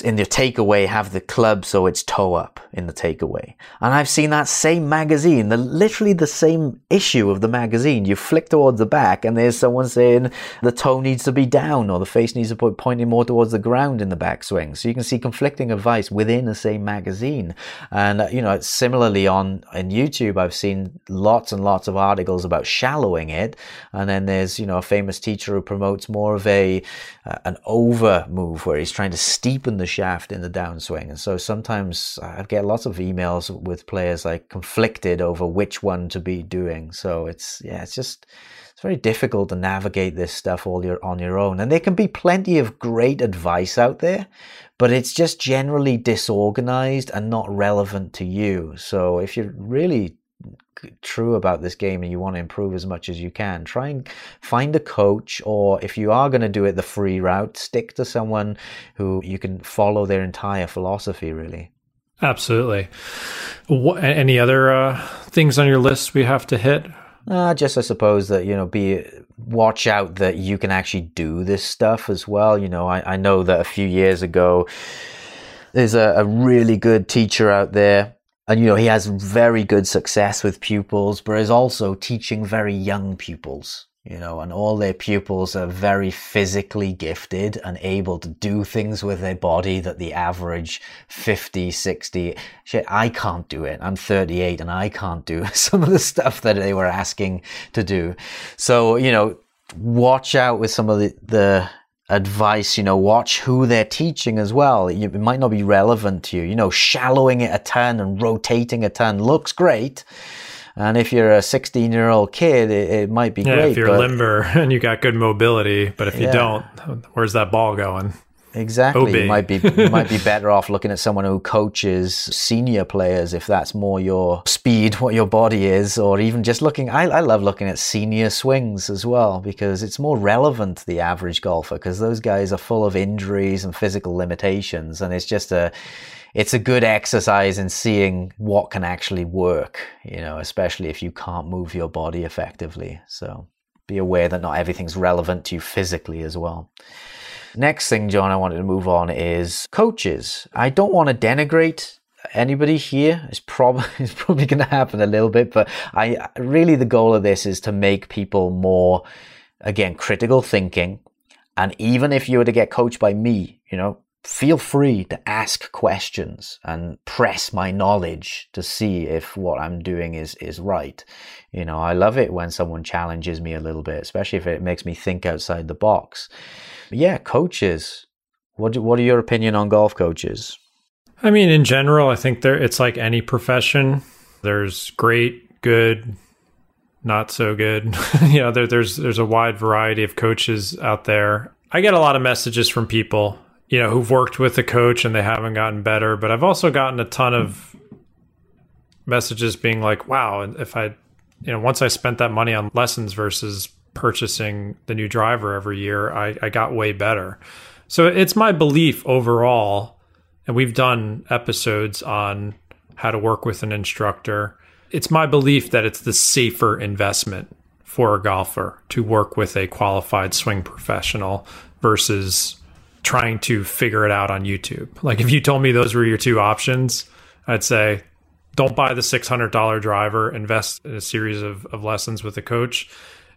in the takeaway, have the club so it's toe up in the takeaway. And I've seen that same magazine, the literally the same issue of the magazine. You flick towards the back and there's someone saying the toe needs to be down or the face needs to be pointing more towards the ground in the backswing. So you can see conflicting advice within the same magazine. And, uh, you know, similarly on, in YouTube, I've seen lots and lots of articles about shallowing it. And then there's, you know, a famous teacher who promotes more of a uh, an over move where he's trying to steepen the shaft in the downswing. And so sometimes I get lots of emails with players like conflicted over which one to be doing. So it's yeah, it's just it's very difficult to navigate this stuff all your on your own. And there can be plenty of great advice out there, but it's just generally disorganized and not relevant to you. So if you're really true about this game and you want to improve as much as you can, try and find a coach, or if you are going to do it the free route, stick to someone who you can follow their entire philosophy, really. Absolutely. What, any other uh, things on your list we have to hit? Uh, just I suppose that you know, be watch out that you can actually do this stuff as well. You know, I, I know that a few years ago, there's a, a really good teacher out there and you know he has very good success with pupils but is also teaching very young pupils you know and all their pupils are very physically gifted and able to do things with their body that the average 50 60 shit i can't do it. I'm 38 and i can't do [laughs] some of the stuff that they were asking to do. So you know watch out with some of the, the advice, you know, watch who they're teaching as well. It might not be relevant to you. You know, shallowing it a ton and rotating a ton looks great. And if you're a 16 year old kid, it, it, might be yeah, great. If you're but, limber [laughs] and you got good mobility, but if you don't, where's that ball going? Exactly. You might be you might be [laughs] better off looking at someone who coaches senior players if that's more your speed, what your body is, or even just looking. I, I love looking at senior swings as well because it's more relevant to the average golfer because those guys are full of injuries and physical limitations, and it's just a it's a good exercise in seeing what can actually work. You know, especially if you can't move your body effectively. So be aware that not everything's relevant to you physically as well. Next thing, Jon, I wanted to move on is coaches. I don't want to denigrate anybody here. It's probably [laughs] it's probably going to happen a little bit, but I really the goal of this is to make people more, again, critical thinking. And even if you were to get coached by me, you know, feel free to ask questions and press my knowledge to see if what I'm doing is is right. You know, I love it when someone challenges me a little bit, especially if it makes me think outside the box yeah, coaches. What what are your opinion on golf coaches? I mean, in general, I think there it's like any profession. There's great, good, not so good. [laughs] you know, there, there's there's a wide variety of coaches out there. I get a lot of messages from people, you know, who've worked with a coach and they haven't gotten better. But I've also gotten a ton of messages being like, "Wow, if I, you know, once I spent that money on lessons versus purchasing the new driver every year, I, I got way better. So it's my belief overall, and we've done episodes on how to work with an instructor. It's my belief that it's the safer investment for a golfer to work with a qualified swing professional versus trying to figure it out on YouTube. Like if you told me those were your two options, I'd say don't buy the $600 driver, invest in a series of, of lessons with a coach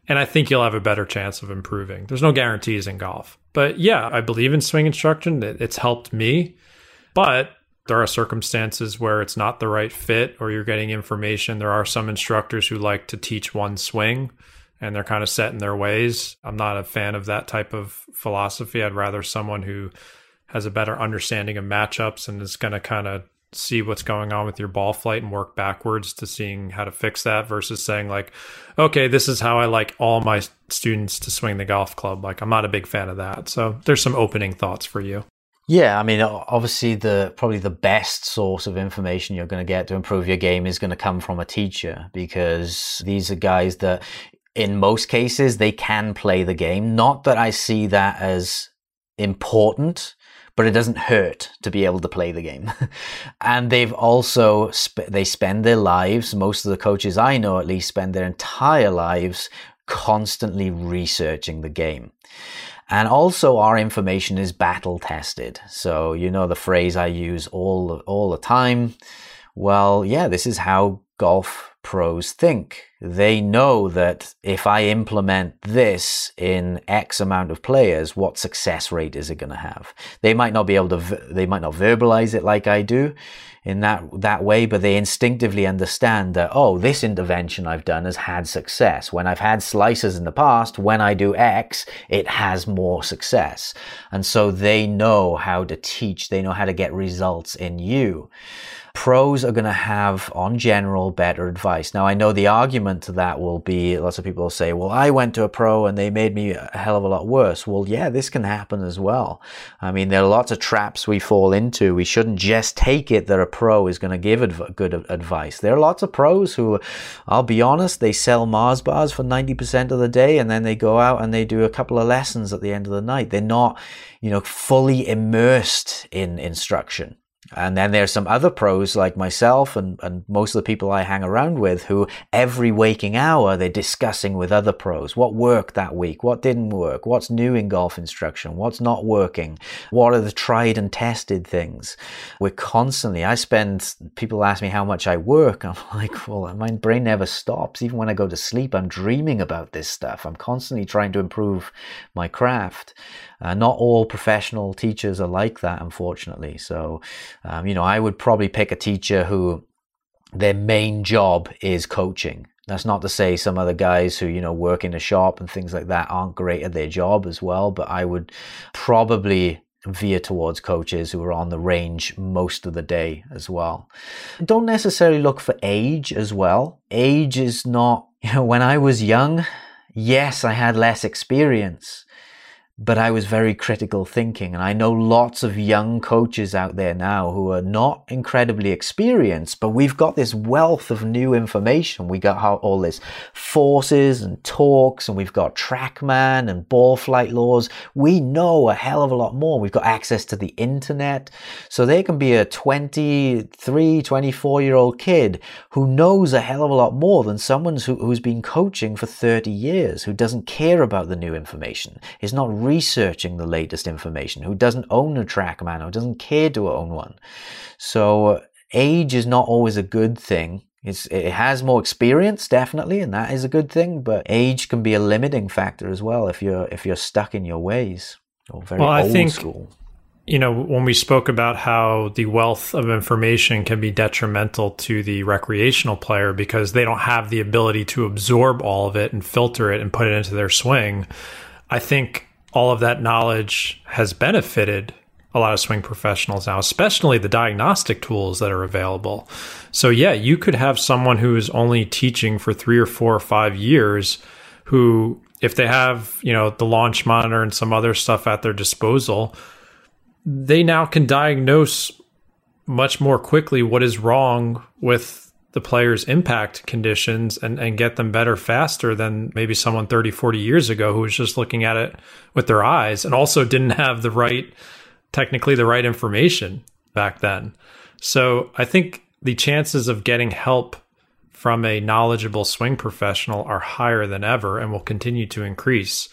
and I think you'll have a better chance of improving. There's no guarantees in golf. But yeah, I believe in swing instruction. It's helped me. But there are circumstances where it's not the right fit or you're getting information. There are some instructors who like to teach one swing and they're kind of set in their ways. I'm not a fan of that type of philosophy. I'd rather someone who has a better understanding of matchups and is going to kind of see what's going on with your ball flight and work backwards to seeing how to fix that versus saying like okay this is how i like all my students to swing the golf club. Like i'm not a big fan of that. So there's some opening thoughts for you. Yeah, I mean, obviously, the probably the best source of information you're going to get to improve your game is going to come from a teacher because these are guys that, in most cases, they can play the game. Not that I see that as important, but it doesn't hurt to be able to play the game. [laughs] and they've also sp- they spend their lives. Most of the coaches I know, at least, spend their entire lives constantly researching the game. And also our information is battle tested. So, you know, the phrase I use all, all the time. Well, yeah, this is how golf pros think. They know that if I implement this in X amount of players, what success rate is it going to have? They might not be able to, they might not verbalize it like I do, in that that way, but they instinctively understand that oh, this intervention I've done has had success. When I've had slices in the past, when I do X, it has more success, and so they know how to teach. They know how to get results in you. Pros are going to have, on general, better advice. Now, I know the argument to that will be lots of people will say, well, I went to a pro and they made me a hell of a lot worse. Well, yeah, this can happen as well. I mean, there are lots of traps we fall into. We shouldn't just take it that a pro is going to give adv- good advice. There are lots of pros who, I'll be honest, they sell Mars bars for 90% of the day and then they go out and they do a couple of lessons at the end of the night. They're not, you know, fully immersed in instruction. And then there's some other pros like myself and, and most of the people I hang around with who every waking hour they're discussing with other pros what worked that week, what didn't work, what's new in golf instruction, what's not working, what are the tried and tested things. We're constantly, I spend, people ask me how much I work. [laughs] I'm like, well, my brain never stops. Even when I go to sleep, I'm dreaming about this stuff. I'm constantly trying to improve my craft. Uh, not all professional teachers are like that, unfortunately. So, um, you know, I would probably pick a teacher who their main job is coaching. That's not to say some other guys who, you know, work in a shop and things like that aren't great at their job as well, but I would probably veer towards coaches who are on the range most of the day as well. Don't necessarily look for age as well. Age is not, [laughs] you know, when I was young, yes, I had less experience, but I was very critical thinking. And I know lots of young coaches out there now who are not incredibly experienced, but we've got this wealth of new information. We got all this forces and torques, and we've got TrackMan and ball flight laws. We know a hell of a lot more. We've got access to the internet. So there can be a 23, 24 year old kid who knows a hell of a lot more than someone who, who's been coaching for 30 years, who doesn't care about the new information, is not researching the latest information, who doesn't own a TrackMan or doesn't care to own one. So age is not always a good thing. It's, it has more experience, definitely, and that is a good thing. But age can be a limiting factor as well if you're if you're stuck in your ways or very well, old think, school. You know, when we spoke about how the wealth of information can be detrimental to the recreational player because they don't have the ability to absorb all of it and filter it and put it into their swing. I think all of that knowledge has benefited a lot of swing professionals now, especially the diagnostic tools that are available. So, yeah, you could have someone who is only teaching for three or four or five years who, if they have, you know, the launch monitor and some other stuff at their disposal, they now can diagnose much more quickly what is wrong with the player's impact conditions and, and get them better faster than maybe someone 30, 40 years ago who was just looking at it with their eyes and also didn't have the right, technically, the right information back then. So I think the chances of getting help from a knowledgeable swing professional are higher than ever and will continue to increase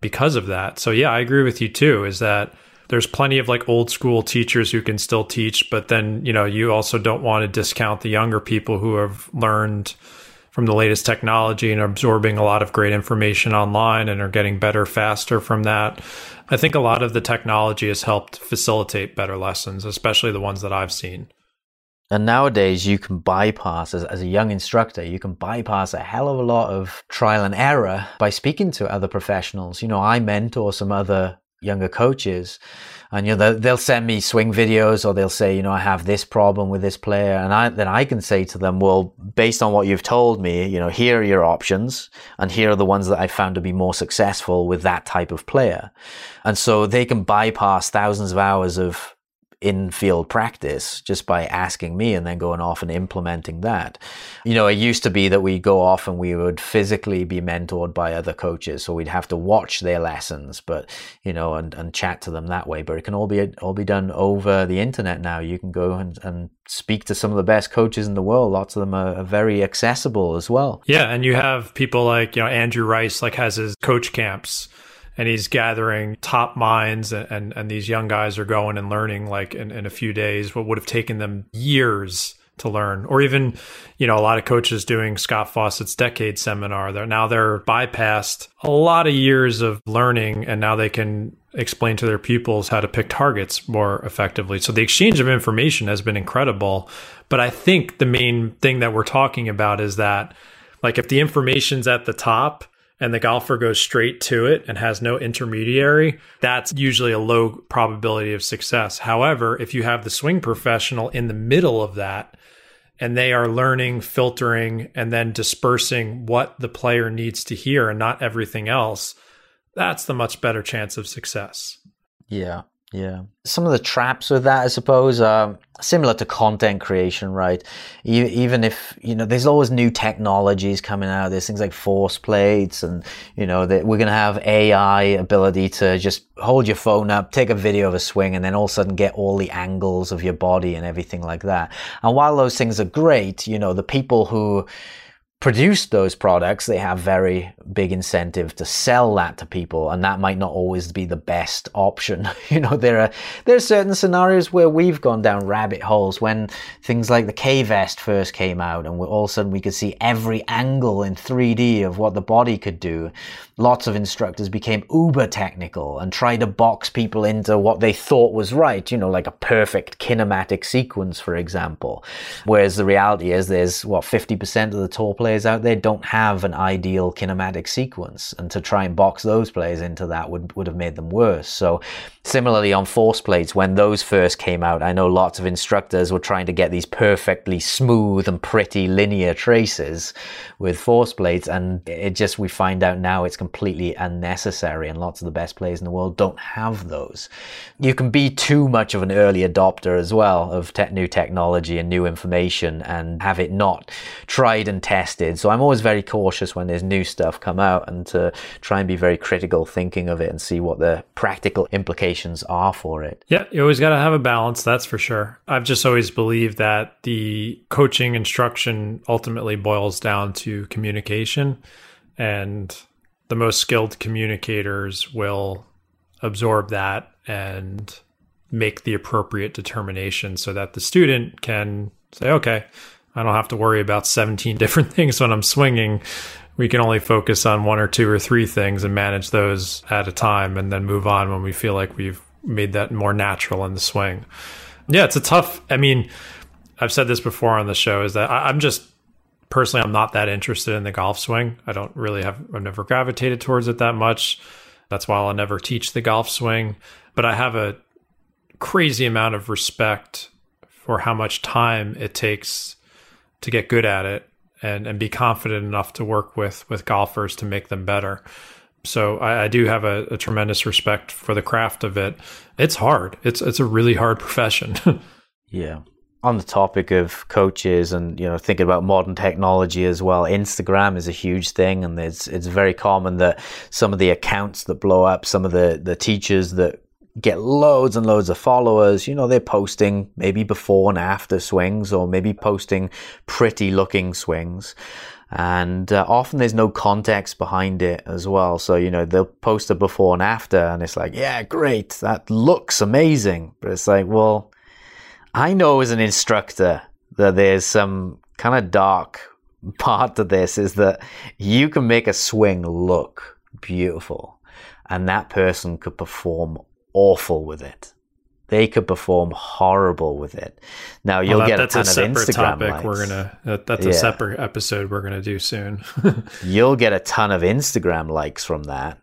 because of that. So, yeah, I agree with you too, is that there's plenty of like old school teachers who can still teach, but then, you know, you also don't want to discount the younger people who have learned from the latest technology and are absorbing a lot of great information online and are getting better faster from that. I think a lot of the technology has helped facilitate better lessons, especially the ones that I've seen. And nowadays, you can bypass, as, as, a young instructor, you can bypass a hell of a lot of trial and error by speaking to other professionals. You know, I mentor some other younger coaches and you know they'll send me swing videos or they'll say you know i have this problem with this player and i then i can say to them well based on what you've told me you know here are your options and here are the ones that i found to be more successful with that type of player. And so they can bypass thousands of hours of in field practice just by asking me and then going off and implementing that. You know, it used to be that we go off and we would physically be mentored by other coaches. So we'd have to watch their lessons, but, you know, and, and chat to them that way. But it can all be, all be done over the internet now. You can go and, and speak to some of the best coaches in the world. Lots of them are, are very accessible as well. Yeah. And you have people like, you know, Andrew Rice, like has his coach camps and he's gathering top minds and, and, and these young guys are going and learning like in, in a few days what would have taken them years to learn. Or even you know a lot of coaches doing scott fawcett's decade seminar. They're now they're bypassed a lot of years of learning and now they can explain to their pupils how to pick targets more effectively. So the exchange of information has been incredible. But i think the main thing that we're talking about is that like if the information's at the top and the golfer goes straight to it and has no intermediary, that's usually a low probability of success. However, if you have the swing professional in the middle of that and they are learning, filtering, and then dispersing what the player needs to hear and not everything else, that's the much better chance of success. Yeah. Yeah. Some of the traps with that, I suppose, are similar to content creation, right? even if, you know, there's always new technologies coming out. There's things like force plates and, you know, that we're going to have AI ability to just hold your phone up, take a video of a swing and then all of a sudden get all the angles of your body and everything like that. And while those things are great, you know, the people who, produce those products, they have very big incentive to sell that to people, and that might not always be the best option. [laughs] you know, there are there are certain scenarios where we've gone down rabbit holes when things like the K Vest first came out, and all of a sudden we could see every angle in 3D of what the body could do. Lots of instructors became uber technical and tried to box people into what they thought was right. You know, like a perfect kinematic sequence, for example. Whereas the reality is, there's what 50% of the tour players out there don't have an ideal kinematic sequence, and to try and box those players into that would, would have made them worse. So, similarly on force plates, when those first came out, I know lots of instructors were trying to get these perfectly smooth and pretty linear traces with force plates, and it just we find out now it's completely unnecessary, and lots of the best players in the world don't have those. You can be too much of an early adopter as well of te- new technology and new information, and have it not tried and tested So I'm always very cautious when there's new stuff come out and to try and be very critical thinking of it and see what the practical implications are for it. Yeah, you always got to have a balance, that's for sure. I've just always believed that the coaching instruction ultimately boils down to communication and the most skilled communicators will absorb that and make the appropriate determination so that the student can say, okay, I don't have to worry about 17 [laughs] different things when I'm swinging. We can only focus on one or two or three things and manage those at a time and then move on when we feel like we've made that more natural in the swing. Yeah, it's a tough, I mean, I've said this before on the show is that I, I'm just personally, I'm not that interested in the golf swing. I don't really have, I've never gravitated towards it that much. That's why I'll never teach the golf swing. But I have a crazy amount of respect for how much time it takes to get good at it and, and be confident enough to work with with golfers to make them better. So I, I do have a, a, tremendous respect for the craft of it. It's hard. It's it's a really hard profession. [laughs] yeah. On the topic of coaches and you know thinking about modern technology as well, Instagram is a huge thing, and it's it's very common that some of the accounts that blow up, some of the the teachers that get loads and loads of followers. You know, they're posting maybe before and after swings or maybe posting pretty looking swings. And uh, often there's no context behind it as well. So, you know, they'll post a before and after and it's like, yeah, great. That looks amazing. But it's like, well, I know as an instructor that there's some kind of dark part to this is that you can make a swing look beautiful and that person could perform awful with it. They could perform horrible with it. Now you'll well, that, get a ton a of Instagram topic likes. We're gonna that, that's yeah. a separate episode we're gonna do soon. [laughs] you'll get a ton of Instagram likes from that,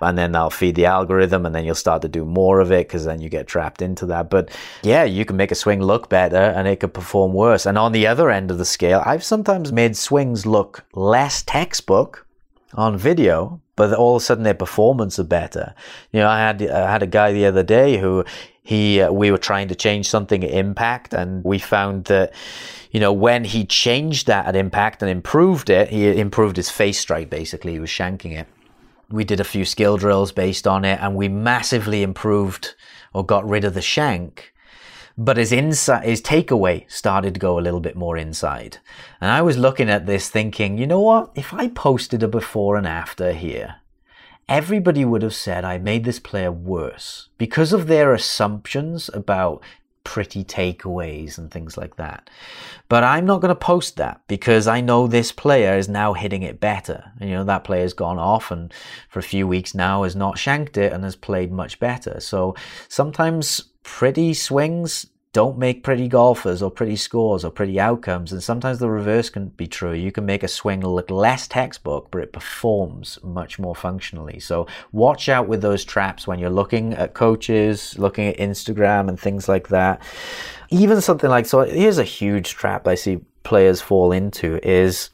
and then they'll feed the algorithm and then you'll start to do more of it because then you get trapped into that. But yeah, you can make a swing look better and it could perform worse. And on the other end of the scale, I've sometimes made swings look less textbook on video, but all of a sudden their performance are better. You know, I had I had a guy the other day who he uh, we were trying to change something at impact and we found that you know when he changed that at impact and improved it he improved his face strike basically he was shanking it we did a few skill drills based on it and we massively improved or got rid of the shank but his inside his takeaway started to go a little bit more inside and i was looking at this thinking you know what if i posted a before and after here everybody would have said I made this player worse because of their assumptions about pretty takeaways and things like that. But I'm not going to post that because I know this player is now hitting it better. And, you know, that player's gone off and for a few weeks now has not shanked it and has played much better. So sometimes pretty swings don't make pretty golfers or pretty scores or pretty outcomes. And sometimes the reverse can be true. You can make a swing look less textbook, but it performs much more functionally. So watch out with those traps when you're looking at coaches, looking at Instagram and things like that. Even something like, so here's a huge trap I see players fall into is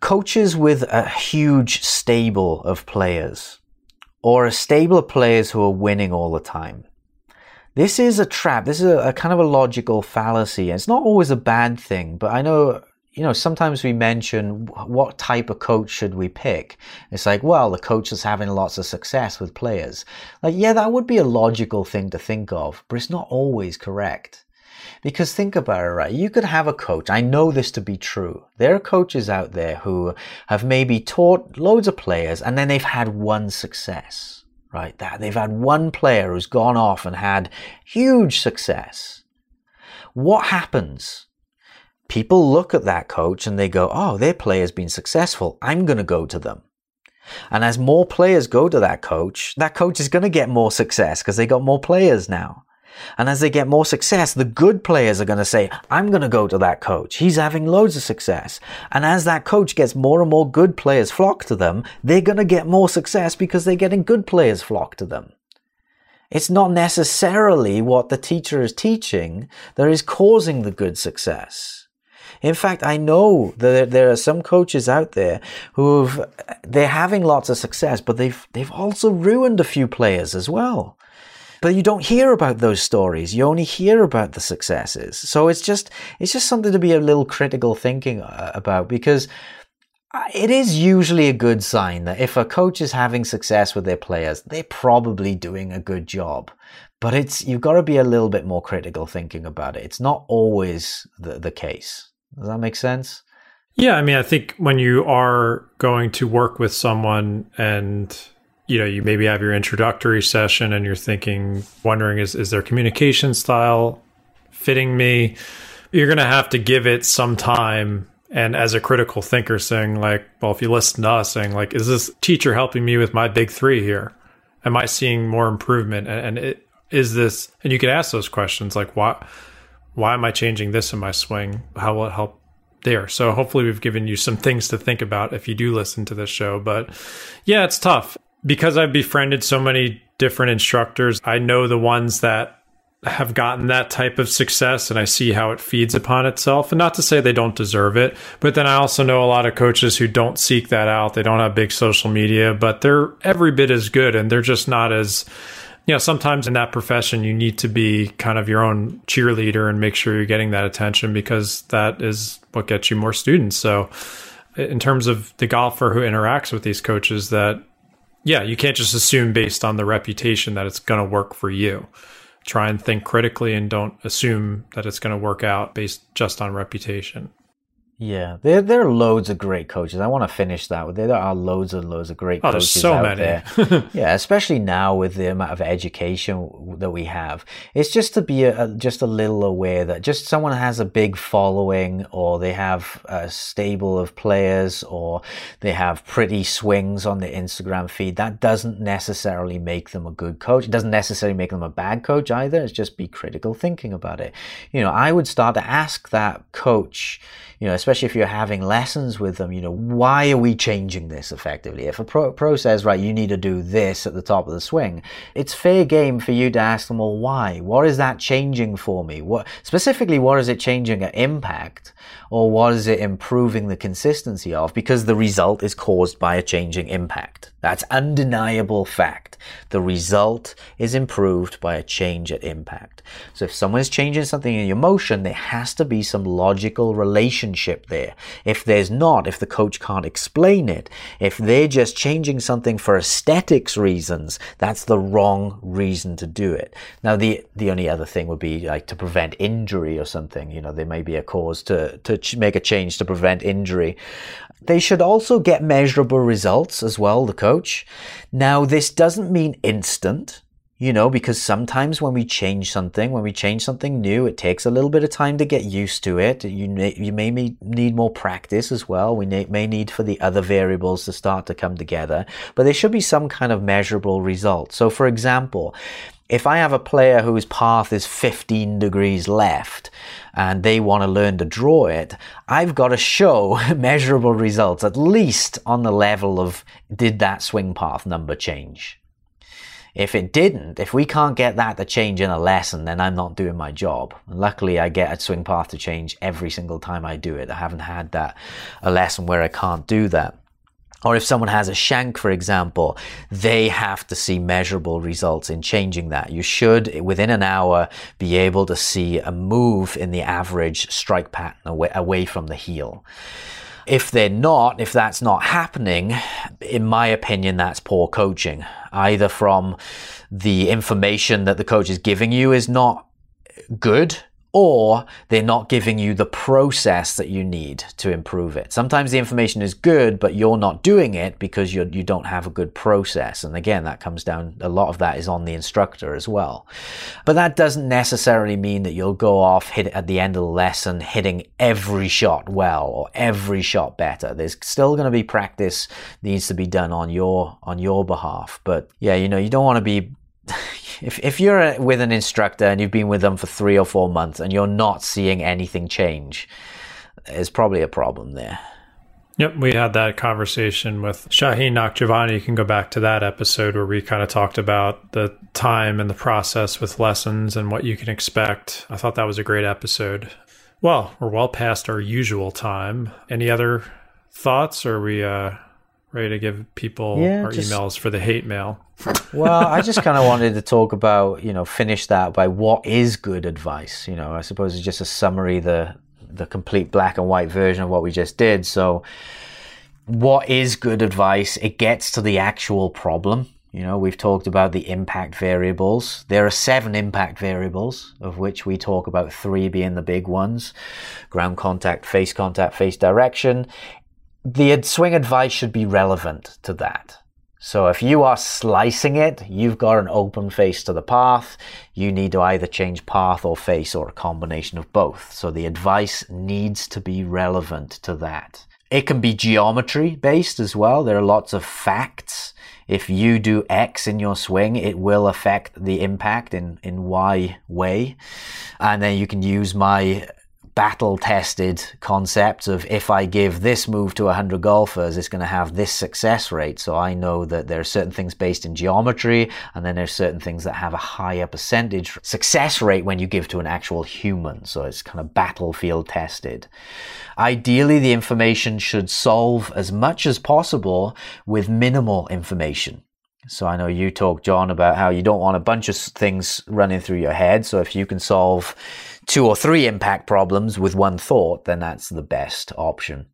coaches with a huge stable of players or a stable of players who are winning all the time this is a trap. This is a, a kind of a logical fallacy. It's not always a bad thing, but I know you know, sometimes we mention what type of coach should we pick. It's like, well, the coach is having lots of success with players. Like, yeah, that would be a logical thing to think of, but it's not always correct. Because think about it, right? You could have a coach. I know this to be true. There are coaches out there who have maybe taught loads of players and then they've had one success right? That they've had one player who's gone off and had huge success. What happens? People look at that coach and they go, oh, their player's been successful. I'm going to go to them. And as more players go to that coach, that coach is going to get more success because they got more players now. And as they get more success, the good players are going to say, I'm going to go to that coach. He's having loads of success. And as that coach gets more and more good players flock to them, they're going to get more success because they're getting good players flock to them. It's not necessarily what the teacher is teaching that is causing the good success. In fact, I know that there are some coaches out there who've, they're having lots of success, but they've, they've also ruined a few players as well. But you don't hear about those stories. You only hear about the successes. So it's just, it's just something to be a little critical thinking uh, about because it is usually a good sign that if a coach is having success with their players, they're probably doing a good job. But it's, you've got to be a little bit more critical thinking about it. It's not always the, the case. Does that make sense? Yeah, I mean, I think when you are going to work with someone and you know you maybe have your introductory session and you're thinking wondering is is their communication style fitting me? You're going to have to give it some time. And as a critical thinker saying like well if you listen to us saying like is this teacher helping me with my big 3 here? Am i seeing more improvement? And, and it, is this and you could ask those questions like why why am i changing this in my swing? How will it help there. So hopefully we've given you some things to think about if you do listen to this show. But yeah, it's tough because I've befriended so many different instructors, I know the ones that have gotten that type of success and I see how it feeds upon itself. And not to say they don't deserve it, but then I also know a lot of coaches who don't seek that out. They don't have big social media, but they're every bit as good and they're just not as you know, sometimes in that profession, you need to be kind of your own cheerleader and make sure you're getting that attention because that is what gets you more students. So, in terms of the golfer who interacts with these coaches, that yeah, you can't just assume based on the reputation that it's going to work for you. Try and think critically and don't assume that it's going to work out based just on reputation. Yeah, there there are loads of great coaches. I want to finish that. There are loads and loads of great coaches. oh, coaches so out many. there. [laughs] yeah, especially now with the amount of education that we have. It's just to be a, just a little aware that just someone has a big following, or they have a stable of players, or they have pretty swings on their Instagram feed. That doesn't necessarily make them a good coach. It doesn't necessarily make them a bad coach either. It's just be critical thinking about it. You know, I would start to ask that coach. You know, especially especially if you're having lessons with them, you know, why are we changing this effectively? If a pro, pro says, right, you need to do this at the top of the swing, it's fair game for you to ask them, well, why? What is that changing for me? What, specifically, what is it changing at impact? Or what is it improving the consistency of? Because the result is caused by a changing impact. That's undeniable fact. The result is improved by a change at impact. So if someone is changing something in your motion, there has to be some logical relationship there. If there's not, if the coach can't explain it, if they're just changing something for aesthetics reasons, that's the wrong reason to do it. Now, the, the only other thing would be like to prevent injury or something. You know, there may be a cause to, to make a change to prevent injury. They should also get measurable results as well, the coach. Now, this doesn't mean instant, you know, because sometimes when we change something, when we change something new, it takes a little bit of time to get used to it. You may, you may need more practice as well. We may need for the other variables to start to come together, but there should be some kind of measurable result. So, for example, if I have a player whose path is 15 degrees left and they want to learn to draw it, I've got to show [laughs] measurable results, at least on the level of did that swing path number change? If it didn't, if we can't get that to change in a lesson, then I'm not doing my job. luckily, I get a swing path to change every single time I do it. I haven't had that a lesson where I can't do that. Or if someone has a shank, for example, they have to see measurable results in changing that. You should, within an hour, be able to see a move in the average strike pattern away, away from the heel. If they're not, if that's not happening, in my opinion, that's poor coaching. Either from the information that the coach is giving you is not good or they're not giving you the process that you need to improve it. Sometimes the information is good, but you're not doing it because you're, you don't have a good process. And again, that comes down, a lot of that is on the instructor as well. But that doesn't necessarily mean that you'll go off hit at the end of the lesson hitting every shot well or every shot better. There's still going to be practice needs to be done on your, on your behalf. But yeah, you know, you don't want to be if, if you're with an instructor and you've been with them for three or four months and you're not seeing anything change, there's probably a problem there. Yep, we had that conversation with Shaheen Nakhjavani. You can go back to that episode where we kind of talked about the time and the process with lessons and what you can expect. I thought that was a great episode. Well, we're well past our usual time. Any other thoughts? Or are we uh, ready to give people yeah, our just... emails for the hate mail? [laughs] well, I just kind of wanted to talk about, you know, finish that by what is good advice. You know, I suppose it's just a summary, the the complete black and white version of what we just did. So, what is good advice? It gets to the actual problem. You know, we've talked about the impact variables. There are seven impact variables, of which we talk about three being the big ones ground contact, face contact, face direction. The swing advice should be relevant to that. So if you are slicing it, you've got an open face to the path. You need to either change path or face or a combination of both. So the advice needs to be relevant to that. It can be geometry based as well. There are lots of facts. If you do X in your swing, it will affect the impact in, in Y way. And then you can use my battle tested concept of if I give this move to 100 golfers, it's going to have this success rate. So I know that there are certain things based in geometry, and then there's certain things that have a higher percentage success rate when you give to an actual human. So it's kind of battlefield tested. Ideally, the information should solve as much as possible with minimal information. So I know you talk, Jon, about how you don't want a bunch of things running through your head. So if you can solve two or three impact problems with one thought, then that's the best option.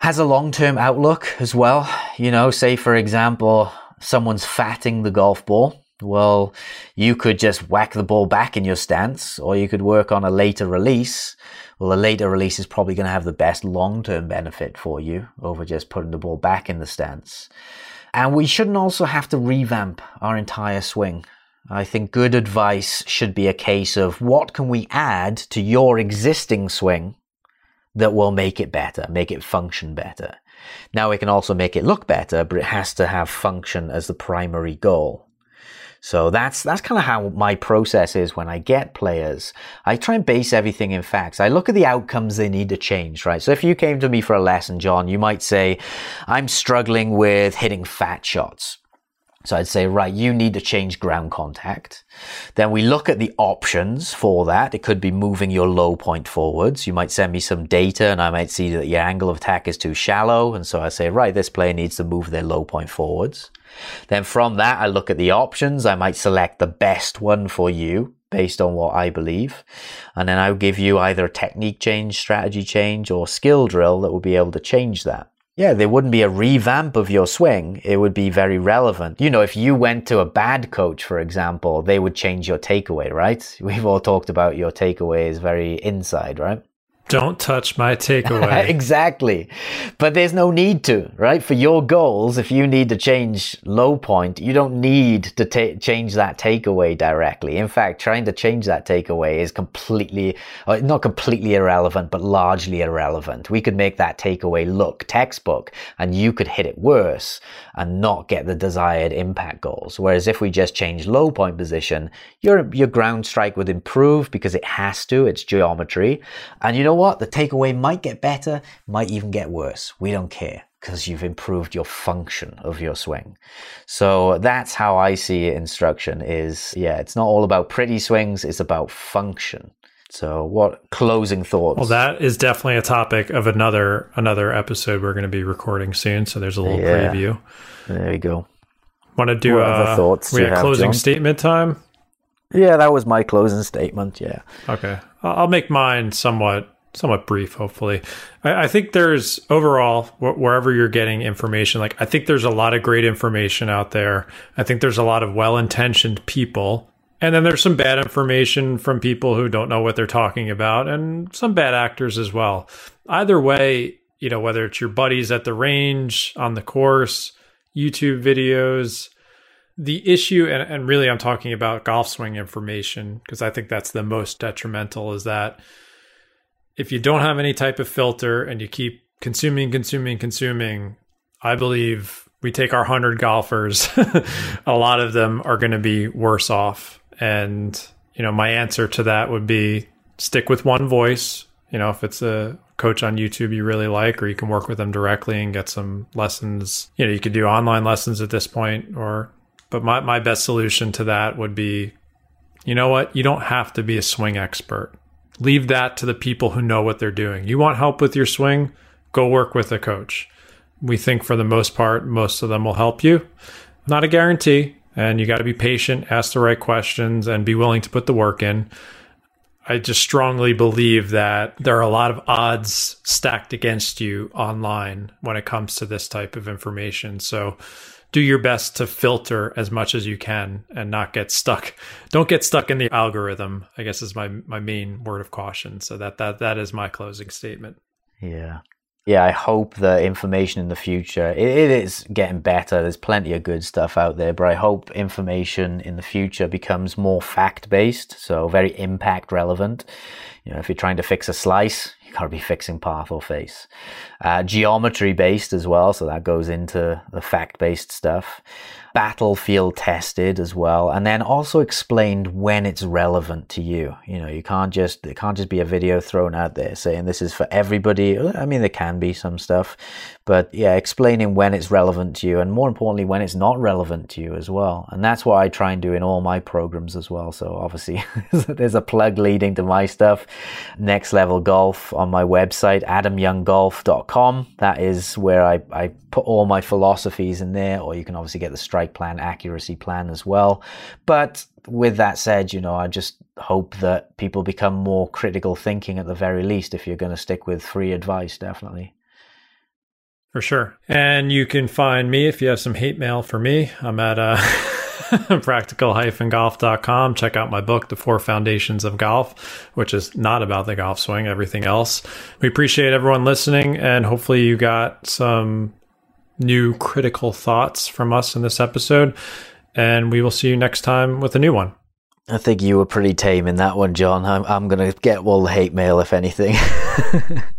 Has a long term outlook as well. You know, say for example, someone's fatting the golf ball. Well, you could just whack the ball back in your stance, or you could work on a later release. Well, a later release is probably going to have the best long term benefit for you over just putting the ball back in the stance. And we shouldn't also have to revamp our entire swing. I think good advice should be a case of what can we add to your existing swing that will make it better, make it function better. Now we can also make it look better, but it has to have function as the primary goal. So that's that's kind of how my process is when I get players. I try and base everything in facts. I look at the outcomes they need to change, right? So if you came to me for a lesson, Jon, you might say, I'm struggling with hitting fat shots. So I'd say, right, you need to change ground contact. Then we look at the options for that. It could be moving your low point forwards. You might send me some data and I might see that your angle of attack is too shallow. And so I say, right, this player needs to move their low point forwards. Then from that, I look at the options. I might select the best one for you based on what I believe. And then I'll give you either a technique change, strategy change, or skill drill that will be able to change that. Yeah, there wouldn't be a revamp of your swing. It would be very relevant. You know, if you went to a bad coach, for example, they would change your takeaway, right? [laughs] We've all talked about your takeaway is very inside, right? Don't touch my takeaway. [laughs] exactly. But there's no need to, right? For your goals, if you need to change low point, you don't need to ta- change that takeaway directly. In fact, trying to change that takeaway is completely, uh, not completely irrelevant, but largely irrelevant. We could make that takeaway look textbook and you could hit it worse and not get the desired impact goals. Whereas if we just change low point position, your, your ground strike would improve because it has to. It's geometry. And you know what? The takeaway might get better, might even get worse. We don't care because you've improved your function of your swing. So that's how I see instruction is, yeah, it's not all about pretty swings, it's about function. So what closing thoughts? Well, that is definitely a topic of another another episode we're going to be recording soon. So there's a little yeah. preview. There you go. Want to do what uh, thoughts? We have closing Jon? statement time. Yeah, that was my closing statement. Yeah. Okay, I'll make mine somewhat somewhat brief, hopefully. I, I think there's overall, wh- wherever you're getting information, like I think there's a lot of great information out there. I think there's a lot of well intentioned people. And then there's some bad information from people who don't know what they're talking about and some bad actors as well. Either way, you know, whether it's your buddies at the range, on the course, YouTube videos, the issue, and, and really I'm talking about golf swing information because I think that's the most detrimental, is that if you don't have any type of filter and you keep consuming, consuming, consuming, I believe we take our 100 golfers, [laughs] a lot of them are going to be worse off. And, you know, my answer to that would be stick with one voice. You know, if it's a coach on YouTube you really like, or you can work with them directly and get some lessons. You know, you could do online lessons at this point, or, but my, my best solution to that would be, you know what? You don't have to be a swing expert. Leave that to the people who know what they're doing. You want help with your swing? Go work with a coach. We think for the most part, most of them will help you. Not a guarantee, and you got to be patient, ask the right questions, and be willing to put the work in. I just strongly believe that there are a lot of odds stacked against you online when it comes to this type of information. So do your best to filter as much as you can and not get stuck. [laughs] Don't get stuck in the algorithm. I guess is my my main word of caution. So that that that is my closing statement. Yeah. Yeah, I hope the information in the future it, it is getting better. There's plenty of good stuff out there, but I hope information in the future becomes more fact based, so very impact relevant. You know, if you're trying to fix a slice, you got to be fixing path or face. Uh, geometry based as well, so that goes into the fact based stuff. Battlefield tested as well, and then also explained when it's relevant to you. You know, you can't just it can't just be a video thrown out there saying this is for everybody. I mean, there can be some stuff, but yeah, explaining when it's relevant to you, and more importantly, when it's not relevant to you as well. And that's what I try and do in all my programs as well. So obviously, [laughs] there's a plug leading to my stuff. Next level golf on my website, adamyounggolf.com. That is where I, I put all my philosophies in there, or you can obviously get the strike plan, accuracy plan as well. But with that said, you know, I just hope that people become more critical thinking at the very least if you're going to stick with free advice, definitely. For sure. And you can find me if you have some hate mail for me. I'm at uh [laughs] practical-golf.com. Check out my book, The Four Foundations of Golf, which is not about the golf swing, everything else. We appreciate everyone listening, and hopefully you got some new critical thoughts from us in this episode. And we will see you next time with a new one. I think you were pretty tame in that one, Jon. I'm, I'm going to get all the hate mail, if anything. [laughs]